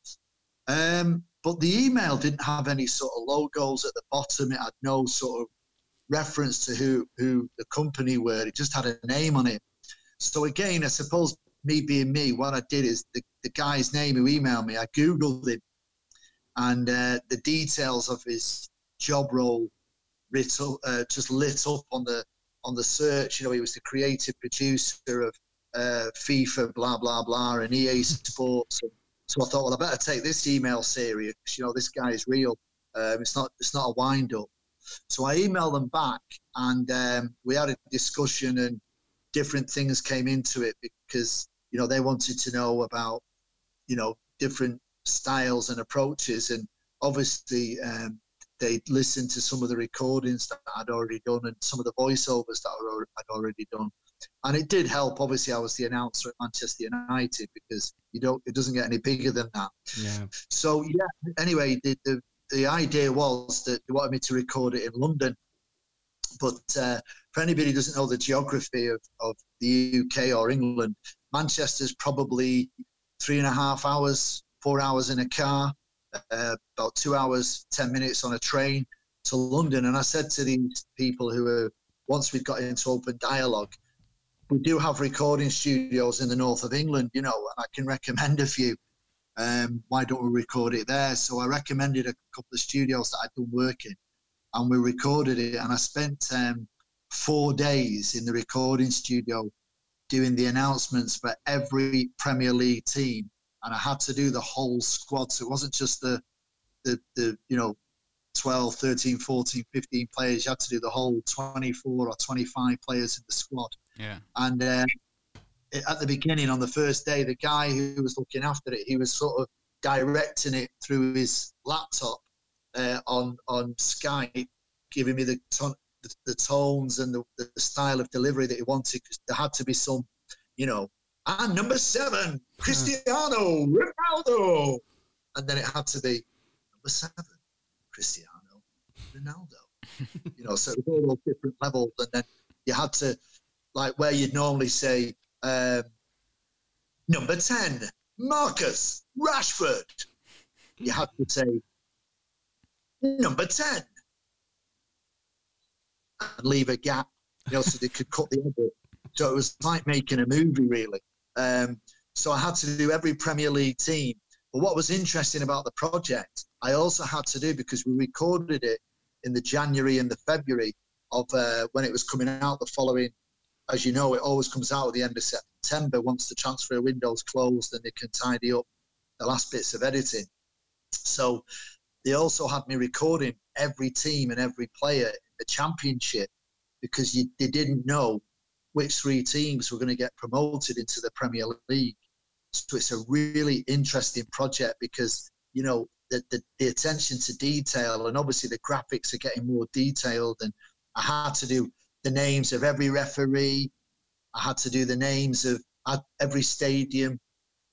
Um, but the email didn't have any sort of logos at the bottom. It had no sort of reference to who who the company were. It just had a name on it. So again, I suppose me being me, what I did is the, the guy's name who emailed me, I googled him, and uh, the details of his job role uh, just lit up on the on the search. You know, he was the creative producer of uh, FIFA, blah blah blah, and EA Sports. So I thought, well, I better take this email serious. You know, this guy is real. Um, it's not it's not a wind up. So I emailed them back, and um, we had a discussion, and different things came into it because you know they wanted to know about you know different styles and approaches, and obviously um, they listened to some of the recordings that I'd already done and some of the voiceovers that I'd already done. And it did help. Obviously, I was the announcer at Manchester United because you don't. It doesn't get any bigger than that. Yeah. So yeah. Anyway, the the, the idea was that they wanted me to record it in London, but uh, for anybody who doesn't know the geography of, of the UK or England, Manchester's probably three and a half hours, four hours in a car uh, about two hours, 10 minutes on a train to London. And I said to these people who were, once we got into open dialogue, we do have recording studios in the north of England, you know, and I can recommend a few. Um, why don't we record it there? So I recommended a couple of studios that I'd been working, and we recorded it. And I spent um, four days in the recording studio doing the announcements for every Premier League team and I had to do the whole squad. So it wasn't just the, the, the you know, 12, 13, 14, 15 players. You had to do the whole 24 or 25 players in the squad. Yeah. And uh, at the beginning, on the first day, the guy who was looking after it, he was sort of directing it through his laptop uh, on on Skype, giving me the, ton, the, the tones and the, the style of delivery that he wanted. Because there had to be some, you know, and number seven, Cristiano Ronaldo. And then it had to be number seven, Cristiano Ronaldo. you know, so it was all those different levels. And then you had to, like, where you'd normally say, um, number 10, Marcus Rashford. You had to say, number 10. And leave a gap, you know, so they could cut the edit. So it was like making a movie, really. Um, so I had to do every Premier League team. But what was interesting about the project, I also had to do because we recorded it in the January and the February of uh, when it was coming out the following. As you know, it always comes out at the end of September once the transfer window's closed and they can tidy up the last bits of editing. So they also had me recording every team and every player the championship because you, they didn't know which three teams were going to get promoted into the Premier League. So it's a really interesting project because, you know, the, the, the, attention to detail and obviously the graphics are getting more detailed. And I had to do the names of every referee, I had to do the names of every stadium.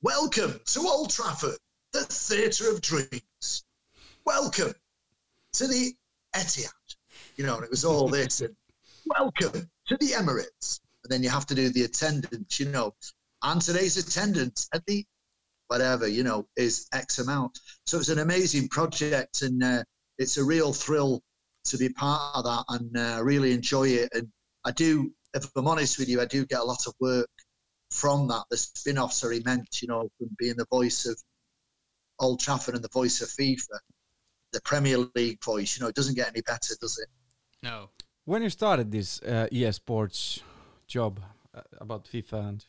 Welcome to Old Trafford, the theatre of dreams. Welcome to the Etihad. You know, and it was all this. And welcome to the Emirates and then you have to do the attendance, you know, and today's attendance at the whatever, you know, is X amount. So it's an amazing project and uh, it's a real thrill to be part of that and uh, really enjoy it. And I do, if I'm honest with you, I do get a lot of work from that. The spin offs are immense, you know, from being the voice of Old Trafford and the voice of FIFA, the Premier League voice. You know, it doesn't get any better, does it? No. When you started this uh, EA Sports job uh, about FIFA and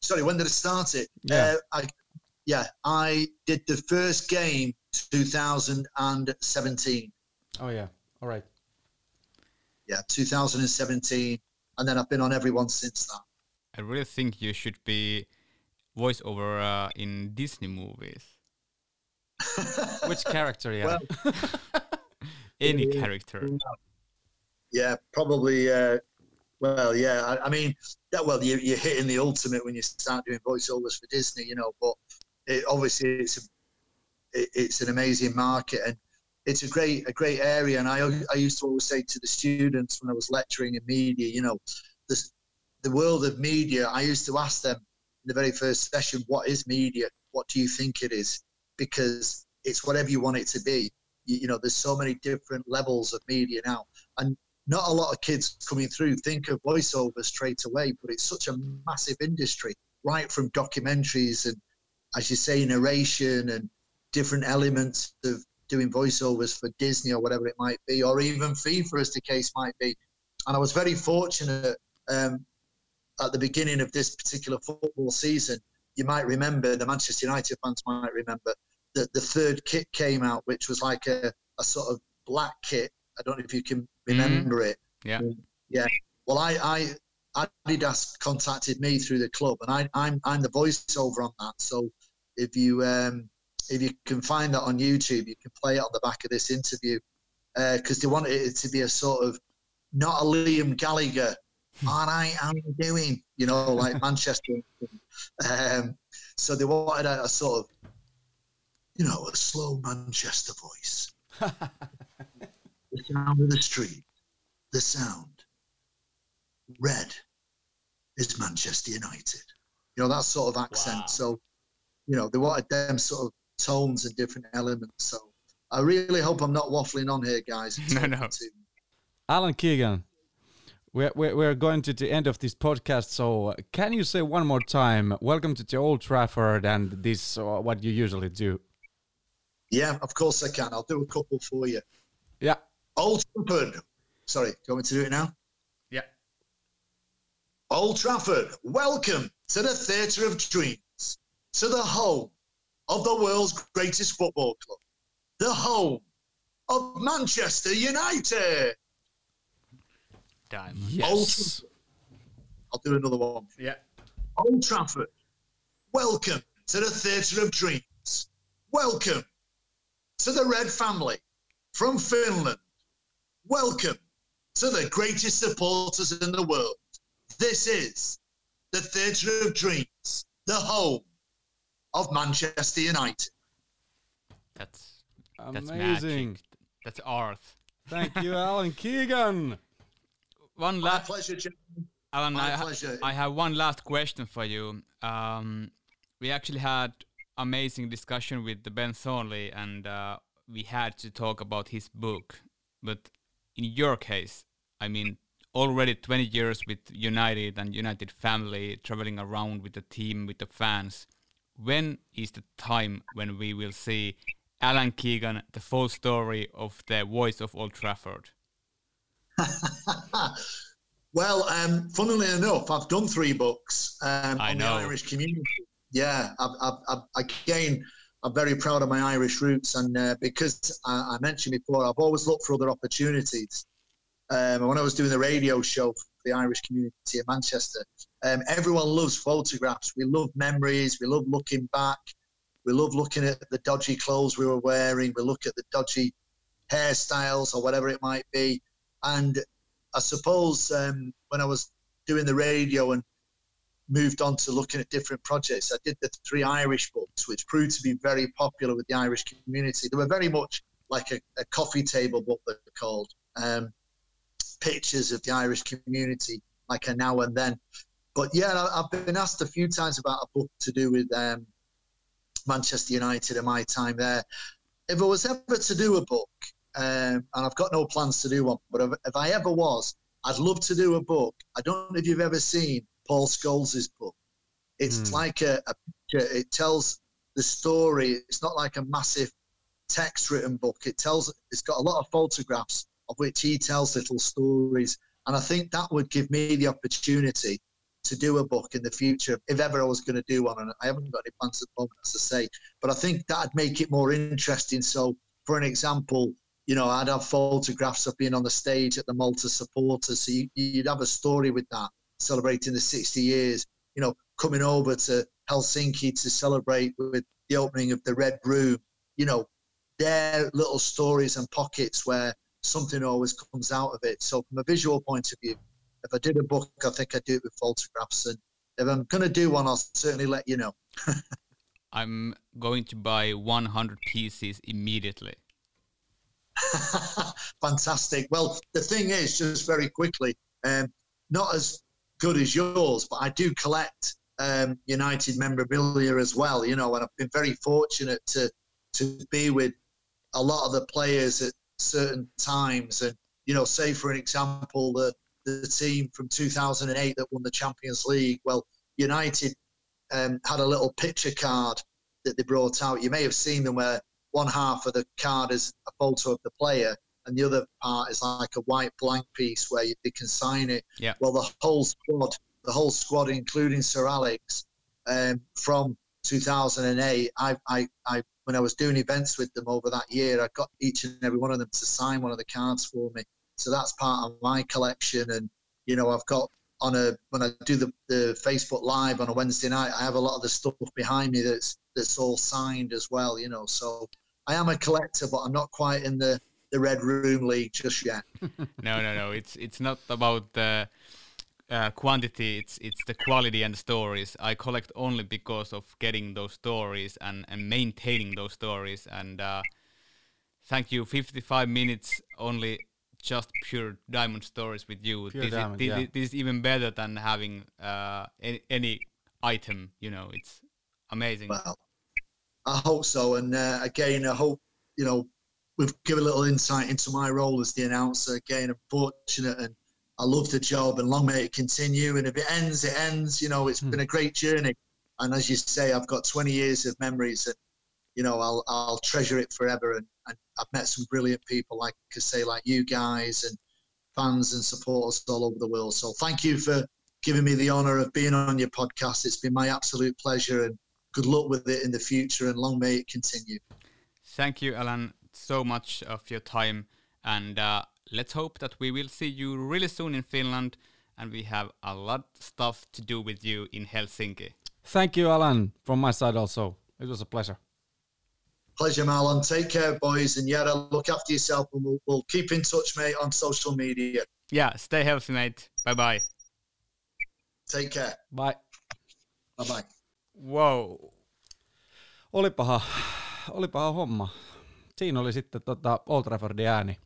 sorry, when did it start it? Yeah. Uh, I, yeah, I did the first game 2017. oh yeah, all right. Yeah, 2017, and then I've been on every one since that. I really think you should be voiceover uh, in Disney movies. Which character? Yeah. Well, Any character. yeah, probably. Uh, well, yeah. I, I mean, that, well, you, you're hitting the ultimate when you start doing voiceovers for Disney, you know. But it, obviously, it's a, it, it's an amazing market and it's a great a great area. And I I used to always say to the students when I was lecturing in media, you know, this the world of media. I used to ask them in the very first session, "What is media? What do you think it is?" Because it's whatever you want it to be. You, you know, there's so many different levels of media now, and not a lot of kids coming through think of voiceover straight away, but it's such a massive industry, right from documentaries and, as you say, narration and different elements of doing voiceovers for Disney or whatever it might be, or even FIFA, as the case might be. And I was very fortunate um, at the beginning of this particular football season. You might remember, the Manchester United fans might remember, that the third kit came out, which was like a, a sort of black kit. I don't know if you can remember mm. it. Yeah. Yeah. Well, I, I, Adidas contacted me through the club, and I, I'm, I'm the voiceover on that. So if you, um, if you can find that on YouTube, you can play it on the back of this interview because uh, they wanted it to be a sort of not a Liam Gallagher. All right, how you doing? You know, like Manchester. Um, so they wanted a, a, sort of, you know, a slow Manchester voice. the sound of the street, the sound. Red is Manchester United. You know, that sort of accent. Wow. So, you know, they wanted them sort of tones and different elements. So I really hope I'm not waffling on here, guys. No, no. Alan Keegan, we're, we're, we're going to the end of this podcast. So can you say one more time, welcome to the Old Trafford and this, uh, what you usually do? Yeah, of course I can. I'll do a couple for you. Yeah. Old Trafford. Sorry, do you want me to do it now? Yeah. Old Trafford, welcome to the Theatre of Dreams, to the home of the world's greatest football club, the home of Manchester United. Damn. Yes. I'll do another one. Yeah. Old Trafford, welcome to the Theatre of Dreams. Welcome to the Red family from Finland. Welcome to the greatest supporters in the world. This is the Theatre of Dreams, the home of Manchester United. That's that's amazing. Magic. That's art. Thank you, Alan Keegan. One last pleasure, Jim. Alan, My I, pleasure. I have one last question for you. Um, we actually had amazing discussion with Ben Thornley, and uh, we had to talk about his book. But in your case, I mean, already 20 years with United and United family, traveling around with the team, with the fans when is the time when we will see Alan Keegan, the full story of the voice of Old Trafford? well, um, funnily enough, I've done three books um, on know. the Irish community. Yeah, I've, I've, I've, again, I'm very proud of my Irish roots, and uh, because I, I, mentioned before, I've always looked for other opportunities. Um, when I was doing the radio show for the Irish community in Manchester, um, everyone loves photographs. We love memories. We love looking back. We love looking at the dodgy clothes we were wearing. We look at the dodgy hairstyles or whatever it might be. And I suppose um, when I was doing the radio and moved on to looking at different projects, I did the three Irish books, which proved to be very popular with the Irish community. They were very much like a, a coffee table book, they're called. Um, pictures of the Irish community, like a now and then. But yeah, I've been asked a few times about a book to do with um, Manchester United and my time there. If I was ever to do a book, um, and I've got no plans to do one, but if, if, I ever was, I'd love to do a book. I don't know if you've ever seen Paul Scholes' book. It's mm. like a, a picture. It tells the story. It's not like a massive text written book. It tells. It's got a lot of photographs of which he tells little stories, and I think that would give me the opportunity to do a book in the future if ever I was going to do one. And I haven't got any plans at the moment, as I say, but I think that'd make it more interesting. So, for an example, you know, I'd have photographs of being on the stage at the Malta supporters. So you, you'd have a story with that, celebrating the 60 years, you know, coming over to Helsinki to celebrate with the opening of the Red Room. You know, their little stories and pockets where something always comes out of it. So from a visual point of view, if I did a book, I think I'd do it with photographs. And if I'm going to do one, I'll certainly let you know. I'm going to buy 100 pieces immediately. Fantastic. Well, the thing is, just very quickly, um, not as good as yours, but I do collect um, United memorabilia as well. You know, and I've been very fortunate to to be with a lot of the players at certain times. And you know, say for an example, the the team from 2008 that won the Champions League. Well, United um, had a little picture card that they brought out. You may have seen them where one half of the card is a photo of the player and the other part is like a white blank piece where you, they can sign it. Yeah. Well, the whole squad, the whole squad, including Sir Alex, um, from 2008, I, I, I, when I was doing events with them over that year, I got each and every one of them to sign one of the cards for me. So that's part of my collection. And, you know, I've got on a, when I do the, the Facebook live on a Wednesday night, I have a lot of the stuff behind me that's, that's all signed as well, you know, so I am a collector, but I'm not quite in the, the Red Room League just yet. no, no, no. It's it's not about the uh, quantity. It's it's the quality and the stories. I collect only because of getting those stories and and maintaining those stories. And uh, thank you. 55 minutes only. Just pure diamond stories with you. Pure this, diamond, is, yeah. this, this is even better than having uh, any, any item. You know, it's amazing. Well, I hope so. And uh, again, I hope, you know, we've given a little insight into my role as the announcer. Again, I'm fortunate and I love the job and long may it continue. And if it ends, it ends. You know, it's Hmm. been a great journey. And as you say, I've got 20 years of memories and, you know, I'll, I'll treasure it forever. And, and I've met some brilliant people, like I say, like you guys and fans and supporters all over the world. So thank you for giving me the honor of being on your podcast. It's been my absolute pleasure and good luck with it in the future and long may it continue. Thank you, Alan, so much of your time. And uh, let's hope that we will see you really soon in Finland and we have a lot stuff to do with you in Helsinki. Thank you, Alan, from my side also. It was a pleasure. Pleasure, Marlon. Take care, boys. And yeah, look after yourself and we'll, we'll keep in touch, mate, on social media. Yeah, stay healthy, mate. Bye bye. Take care. Bye. Bye bye. Wow. Olipaha, olipaha homma. Siinä oli sitten tota Old Traffordin ääni.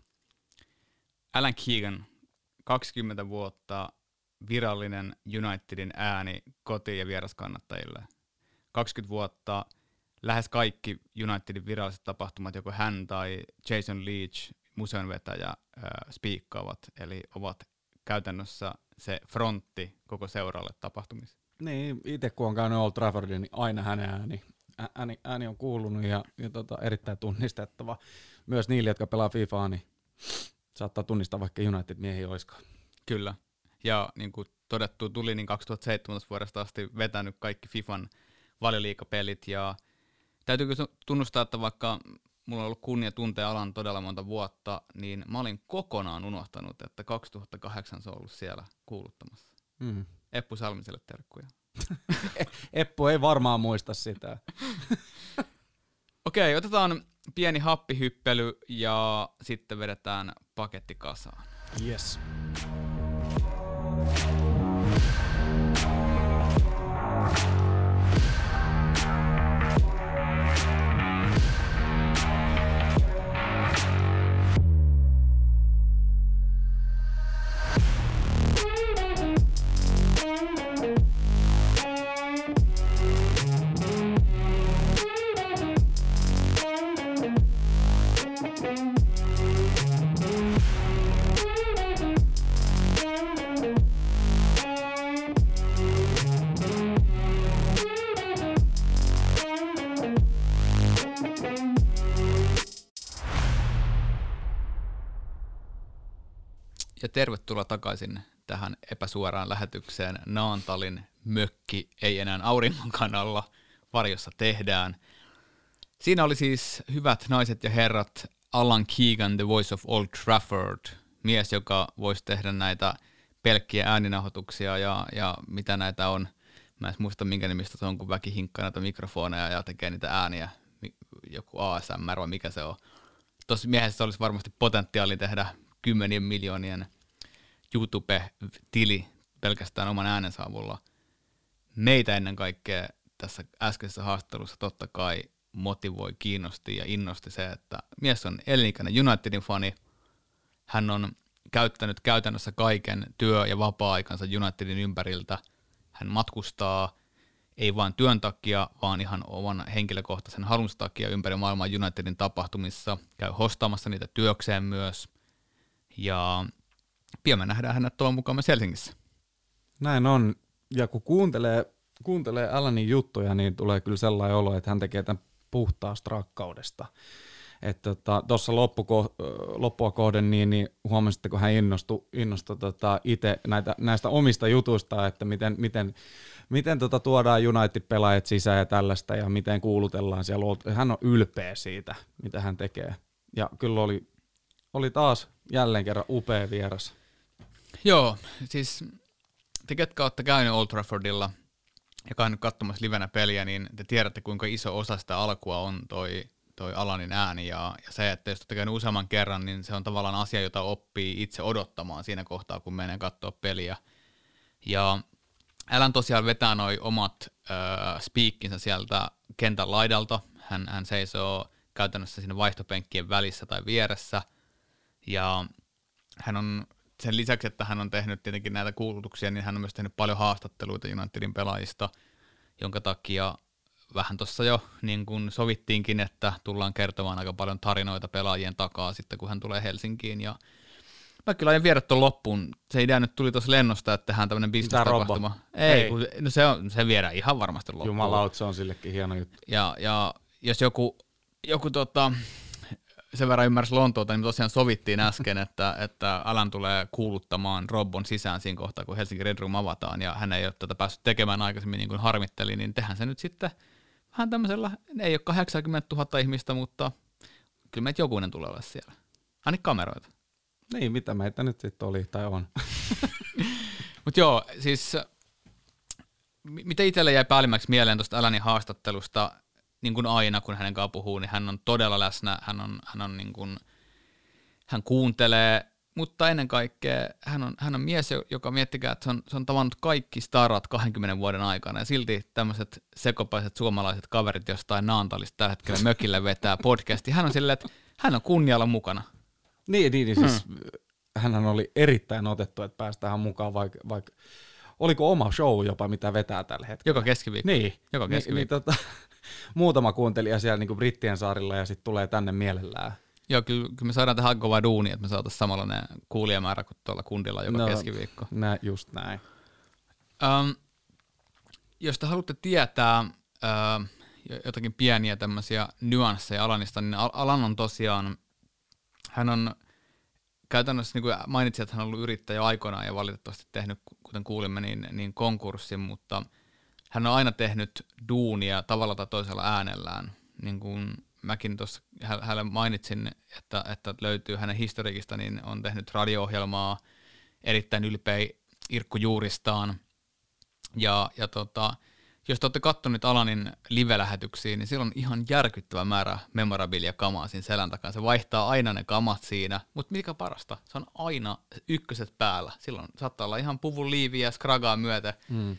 Alan Keegan, 20 vuotta virallinen Unitedin ääni koti- ja vieraskannattajille. 20 vuotta lähes kaikki Unitedin viralliset tapahtumat, joko hän tai Jason Leach, museonvetäjä, äh, spiikkaavat, eli ovat käytännössä se frontti koko seuralle tapahtumissa. Niin, itse kun on käynyt Old Traffordin, niin aina hänen ääni, ääni, ääni on kuulunut ja, ja tota, erittäin tunnistettava. Myös niille, jotka pelaa FIFAa, niin saattaa tunnistaa vaikka United-miehiä oiskaan. Kyllä. Ja niin kuin todettu, tuli niin 2017 vuodesta asti vetänyt kaikki FIFAn valioliikapelit ja täytyykö su- tunnustaa, että vaikka mulla on ollut kunnia tuntea alan todella monta vuotta, niin mä olin kokonaan unohtanut, että 2008 se on ollut siellä kuuluttamassa. Mm. Eppu Salmiselle terkkuja. Eppu ei varmaan muista sitä. Okei, otetaan pieni happihyppely ja sitten vedetään paketti kasaan. Yes. Tervetuloa takaisin tähän epäsuoraan lähetykseen Naantalin mökki ei enää auringon kanalla varjossa tehdään. Siinä oli siis hyvät naiset ja herrat Alan Keegan, The Voice of Old Trafford, mies, joka voisi tehdä näitä pelkkiä ääninauhoituksia ja, ja mitä näitä on. Mä en muista minkä nimistä se on, kun väki hinkkaa näitä mikrofoneja ja tekee niitä ääniä, joku ASMR vai mikä se on. Tuossa miehessä olisi varmasti potentiaali tehdä kymmenien miljoonien YouTube-tili pelkästään oman äänensä avulla. Meitä ennen kaikkea tässä äskeisessä haastattelussa totta kai motivoi, kiinnosti ja innosti se, että mies on elinikäinen Unitedin fani. Hän on käyttänyt käytännössä kaiken työ- ja vapaa-aikansa Unitedin ympäriltä. Hän matkustaa ei vain työn takia, vaan ihan oman henkilökohtaisen halunsa takia ympäri maailmaa Unitedin tapahtumissa. Käy hostaamassa niitä työkseen myös. Ja pian me nähdään hänet tuon mukaan myös Helsingissä. Näin on. Ja kun kuuntelee, kuuntelee Alanin juttuja, niin tulee kyllä sellainen olo, että hän tekee tämän puhtaasta rakkaudesta. Tuossa tota, loppuko, loppua kohden niin, niin huomasitte, kun hän innostui, innostui tota, itse näitä, näistä omista jutuista, että miten, miten, miten tota, tuodaan United-pelaajat sisään ja tällaista ja miten kuulutellaan siellä. Hän on ylpeä siitä, mitä hän tekee. Ja kyllä oli, oli taas jälleen kerran upea vieras. Joo, siis te ketkä olette käynyt Old Traffordilla ja käynyt katsomassa livenä peliä, niin te tiedätte kuinka iso osa sitä alkua on toi, toi Alanin ääni ja, ja se, että jos olette käynyt useamman kerran, niin se on tavallaan asia, jota oppii itse odottamaan siinä kohtaa, kun menee katsoa peliä. Ja Alan tosiaan vetää noi omat äh, spiikkinsä sieltä kentän laidalta. Hän, hän seisoo käytännössä siinä vaihtopenkkien välissä tai vieressä. Ja hän on sen lisäksi, että hän on tehnyt tietenkin näitä kuulutuksia, niin hän on myös tehnyt paljon haastatteluita Unitedin pelaajista, jonka takia vähän tuossa jo niin kuin sovittiinkin, että tullaan kertomaan aika paljon tarinoita pelaajien takaa sitten, kun hän tulee Helsinkiin. Ja mä kyllä aion viedä tuon loppuun. Se idea nyt tuli tuossa lennosta, että tehdään tämmöinen bisnestapahtuma. Ei, Ei. Kun, no se, on, se viedään ihan varmasti loppuun. Jumalaut, se on sillekin hieno juttu. Ja, ja jos joku, joku tota, sen verran ymmärsi Lontoota, niin tosiaan sovittiin äsken, että, että Alan tulee kuuluttamaan Robbon sisään siinä kohtaa, kun Helsinki Red Room avataan, ja hän ei ole tätä päässyt tekemään aikaisemmin niin kuin harmitteli, niin tehdään se nyt sitten vähän tämmöisellä, ei ole 80 000 ihmistä, mutta kyllä meitä jokunen tulee olla siellä. Ainakin kameroita. Niin, mitä meitä nyt sitten oli tai on. mutta joo, siis mitä itselle jäi päällimmäksi mieleen tuosta Alanin haastattelusta, niin kuin aina, kun hänen kanssaan puhuu, niin hän on todella läsnä, hän, on, hän, on niin kuin, hän kuuntelee, mutta ennen kaikkea hän on, hän on mies, joka miettikää, että se on, se on tavannut kaikki starat 20 vuoden aikana, ja silti tämmöiset sekopaiset suomalaiset kaverit jostain Naantalista tällä hetkellä mökille vetää podcasti. Hän on silleen, että hän on kunnialla mukana. Niin, niin, niin siis hmm. hänhän oli erittäin otettu, että päästään mukaan, vaikka, vaikka oliko oma show jopa, mitä vetää tällä hetkellä. Joka keskiviikko. Niin. Joka keskiviikko. Niin, niin, tota, muutama kuuntelija siellä niin kuin Brittien saarilla ja sitten tulee tänne mielellään. Joo, kyllä, kyllä me saadaan tehdä kovaa duunia, että me saataisiin samanlainen kuulijamäärä kuin tuolla kundilla joka no, keskiviikko. Nä, just näin. Um, jos te haluatte tietää uh, jotakin pieniä tämmöisiä nyansseja Alanista, niin Alan on tosiaan, hän on käytännössä, niin kuin mainitsin, että hän on ollut yrittäjä aikoinaan ja valitettavasti tehnyt, kuten kuulimme, niin, niin konkurssin, mutta – hän on aina tehnyt duunia tavalla tai toisella äänellään. Niin kuin mäkin tuossa hänelle mainitsin, että, että löytyy hänen historiikista, niin on tehnyt radio-ohjelmaa, erittäin ylpeä Irkku Juuristaan. Ja, ja tota, jos te olette katsoneet Alanin live-lähetyksiä, niin silloin on ihan järkyttävä määrä memorabilia kamaa siinä selän takana. Se vaihtaa aina ne kamat siinä, mutta mikä parasta, se on aina ykköset päällä. Silloin saattaa olla ihan puvun liiviä ja skragaa myötä. Mm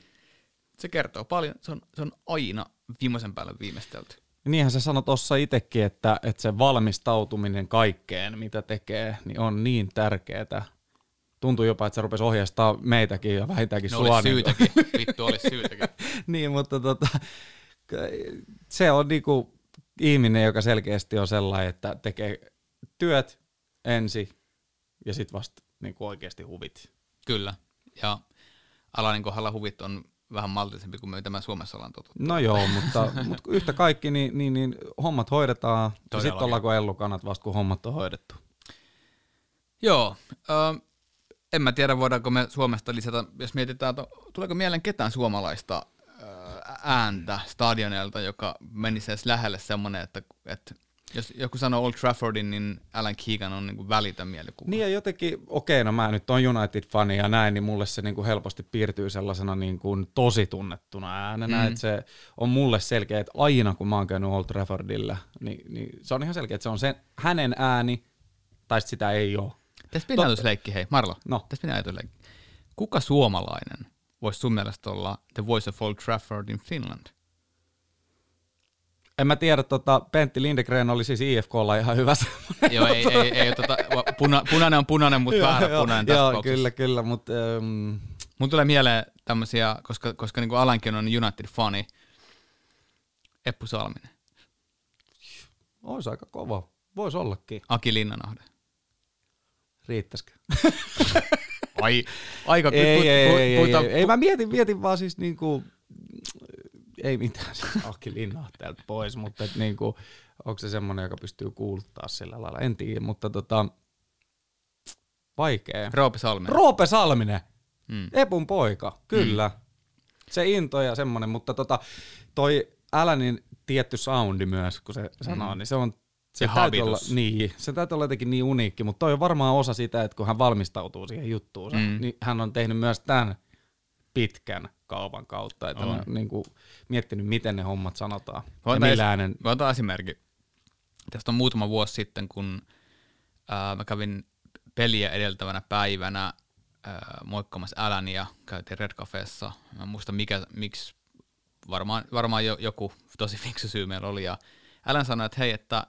se kertoo paljon, se on, se on aina viimeisen päälle viimeistelty. Niinhän se sanoi tuossa itsekin, että, että se valmistautuminen kaikkeen, mitä tekee, niin on niin tärkeää. Tuntuu jopa, että se rupesi ohjastaa meitäkin ja vähintäänkin no, sua. Olisi niin syytäkin, vittu olisi syytäkin. niin, mutta tota, se on niinku ihminen, joka selkeästi on sellainen, että tekee työt ensin ja sitten vasta niinku oikeasti huvit. Kyllä, ja Alanin kohdalla huvit on vähän maltillisempi kuin mitä mä Suomessa ollaan totuttu. No joo, mutta, mutta yhtä kaikki, niin, niin, niin hommat hoidetaan, Todella ja sitten ollaanko ellukanat vasta, kun hommat on hoidettu. Joo, en mä tiedä, voidaanko me Suomesta lisätä, jos mietitään, että tuleeko mieleen ketään suomalaista ääntä stadionelta, joka menisi edes lähelle semmoinen, että, että jos joku sanoo Old Traffordin, niin Alan Keegan on niin välitön mielikuva. Niin ja jotenkin, okei, no mä nyt on United-fani ja näin, niin mulle se niin kuin helposti piirtyy sellaisena niin kuin tosi tunnettuna äänenä, mm. että se on mulle selkeä, että aina kun mä oon käynyt Old Traffordilla, niin, niin se on ihan selkeä, että se on sen, hänen ääni, tai sitä ei ole. Tässä pitää ajatusleikki, hei Marlo, no. tässä pitää ajatusleikki. Kuka suomalainen voisi sun mielestä olla The Voice of Old Trafford in Finland? En mä tiedä, tota, Pentti Lindegren oli siis IFKlla ihan hyvä Joo, ei, ei, ei tota, puna, punainen on punainen, mutta väärä punainen tässä Joo, kyllä, kyllä, mutta... Um... Mun tulee mieleen tämmöisiä, koska, koska niin Alankin on United-fani, Eppu Salminen. Ois aika kova. Voisi ollakin. Aki Linnanahde. Riittäisikö? Ai, aika ei, ei, ei, ei, ei, ei, mä mietin, mietin vaan siis niinku, ei mitään Aki Linnahteelta pois, mutta et niinku, onko se semmoinen, joka pystyy kuuluttaa sillä lailla, en tiedä, mutta tota, vaikea. Roope Salminen. Roope Salminen, mm. Epun poika, kyllä. Mm. Se into ja semmoinen, mutta tota, toi Älänin tietty soundi myös, kun se sanoo, mm. niin se on se täytyy olla, niin, se täytyy olla jotenkin niin uniikki, mutta toi on varmaan osa sitä, että kun hän valmistautuu siihen juttuun, mm. niin hän on tehnyt myös tämän pitkän kaupan kautta, että on. on niin kuin, miettinyt, miten ne hommat sanotaan. Voin ja äänen... esimerkki. Tästä on muutama vuosi sitten, kun ää, mä kävin peliä edeltävänä päivänä ää, moikkaamassa Äläniä, käytiin Red Cafeessa. Mä en muista mikä, miksi, varmaan, varmaan jo, joku tosi fiksu syy meillä oli. Ja Älän sanoi, että hei, että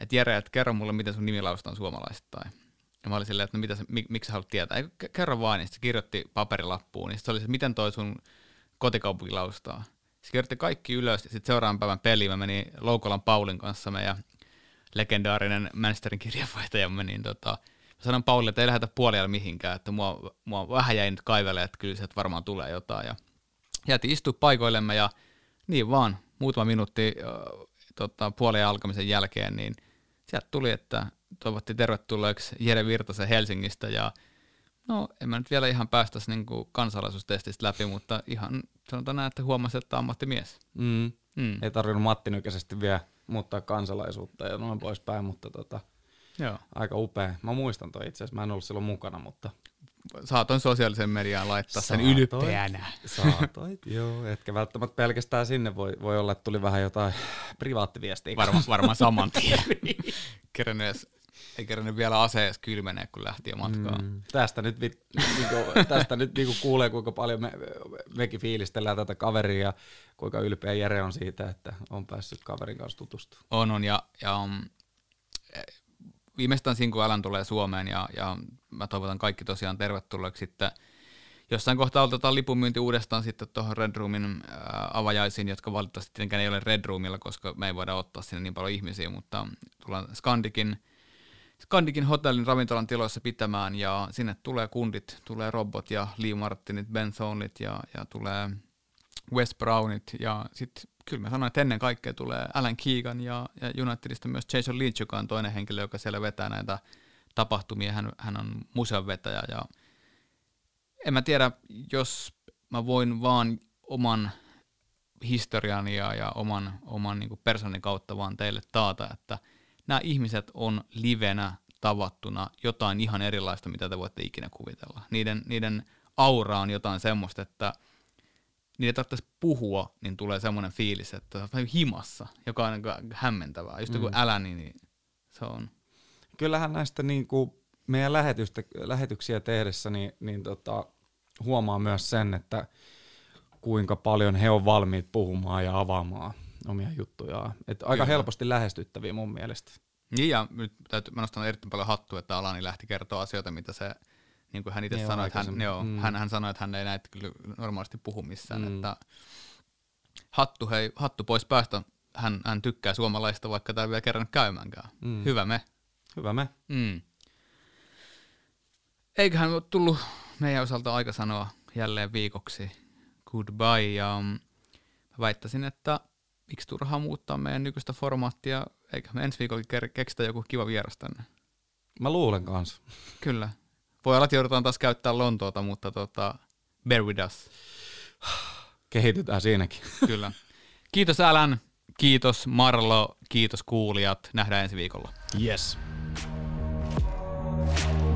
että Jere, että kerro mulle, miten sun nimi lausutaan suomalaisittain. Ja mä olin silleen, että no mitä se, mik, miksi sä haluat tietää? Ei, kerro vaan, niin se kirjoitti paperilappuun. Niin se oli se, miten toi sun kotikaupunki laustaa. Se kirjoitti kaikki ylös, ja sitten seuraavan päivän peliin mä menin Loukolan Paulin kanssa, meidän legendaarinen Manchesterin kirjavaihtaja, niin tota, mä sanoin Paulille, että ei lähdetä puolella mihinkään, että mua, mua vähän jäi nyt kaivelle, että kyllä se varmaan tulee jotain. Ja jäätiin istua paikoillemme ja niin vaan, muutama minuutti äh, tota, puolen alkamisen jälkeen, niin sieltä tuli, että toivotti tervetulleeksi Jere Virtasen Helsingistä ja no en mä nyt vielä ihan päästäisi niin kansalaisuustestistä läpi, mutta ihan sanotaan näin, että huomasi, että ammattimies. Mm. Mm. Ei tarvinnut Matti Nykäisesti vielä muuttaa kansalaisuutta ja noin poispäin, mutta tota, Joo. aika upea. Mä muistan toi itse asiassa, mä en ollut silloin mukana, mutta saatoin sosiaalisen mediaan laittaa Saatoin. sen ylpeänä. Saatoit, joo. Etkä välttämättä pelkästään sinne voi, voi olla, että tuli vähän jotain privaattiviestiä. Varma, varmaan saman tien. Kerennees, ei kerennyt vielä aseessa kylmenee, kun lähti jo matkaan. Mm, tästä nyt, vi, niinku, tästä nyt niinku kuulee, kuinka paljon me, mekin fiilistellään tätä kaveria ja kuinka ylpeä Jere on siitä, että on päässyt kaverin kanssa tutustumaan. On, on ja, ja um, viimeistään siinä, kun Alan tulee Suomeen ja, ja mä toivotan kaikki tosiaan tervetulleeksi sitten jossain kohtaa otetaan lipunmyynti uudestaan sitten tuohon Red Roomin äh, avajaisiin, jotka valitettavasti tietenkään ei ole Red Roomilla, koska me ei voida ottaa sinne niin paljon ihmisiä, mutta tullaan Skandikin, Skandikin hotellin ravintolan tiloissa pitämään ja sinne tulee kundit, tulee Robot ja Lee Martinit, Ben Thornit ja, ja tulee Wes Brownit ja sitten kyllä mä sanoin, että ennen kaikkea tulee Alan Keegan ja, ja Unitedista myös Jason Lynch, joka on toinen henkilö, joka siellä vetää näitä tapahtumia. Hän, hän on museonvetäjä ja en mä tiedä, jos mä voin vaan oman historiani ja, ja oman, oman niin persoonin kautta vaan teille taata, että nämä ihmiset on livenä tavattuna jotain ihan erilaista, mitä te voitte ikinä kuvitella. Niiden, niiden aura on jotain semmoista, että – niin ei tarvitsisi puhua, niin tulee semmoinen fiilis, että on himassa, joka on niin hämmentävää. Just mm. kun älä, niin, niin se on. Kyllähän näistä niin kuin meidän lähetystä, lähetyksiä tehdessä niin, niin tota, huomaa myös sen, että kuinka paljon he on valmiit puhumaan ja avaamaan omia juttujaan. Et aika Kyllä. helposti lähestyttäviä mun mielestä. Niin ja nyt täytyy, mä nostan erittäin paljon hattua, että Alani lähti kertoa asioita, mitä se niin kuin hän itse sanoi, että hän, joo, mm. hän, hän sanoi, että hän ei näitä kyllä normaalisti puhu missään. Mm. Että hattu, hei, hattu pois päästä. Hän, hän tykkää suomalaista, vaikka tämä ei vielä kerran käymäänkään. Mm. Hyvä me. Hyvä me. Mm. Eiköhän ole tullut meidän osalta aika sanoa jälleen viikoksi goodbye. Ja mm, väittäisin, että miksi turhaa muuttaa meidän nykyistä formaattia, eikä me ensi viikolla keksitä joku kiva vieras tänne. Mä luulen kanssa. Kyllä Että joudutaan taas käyttää Lontoota, mutta tota, bear with us. Kehitytään siinäkin. Kyllä. Kiitos Alan, kiitos Marlo, kiitos kuulijat. Nähdään ensi viikolla. Yes. Thank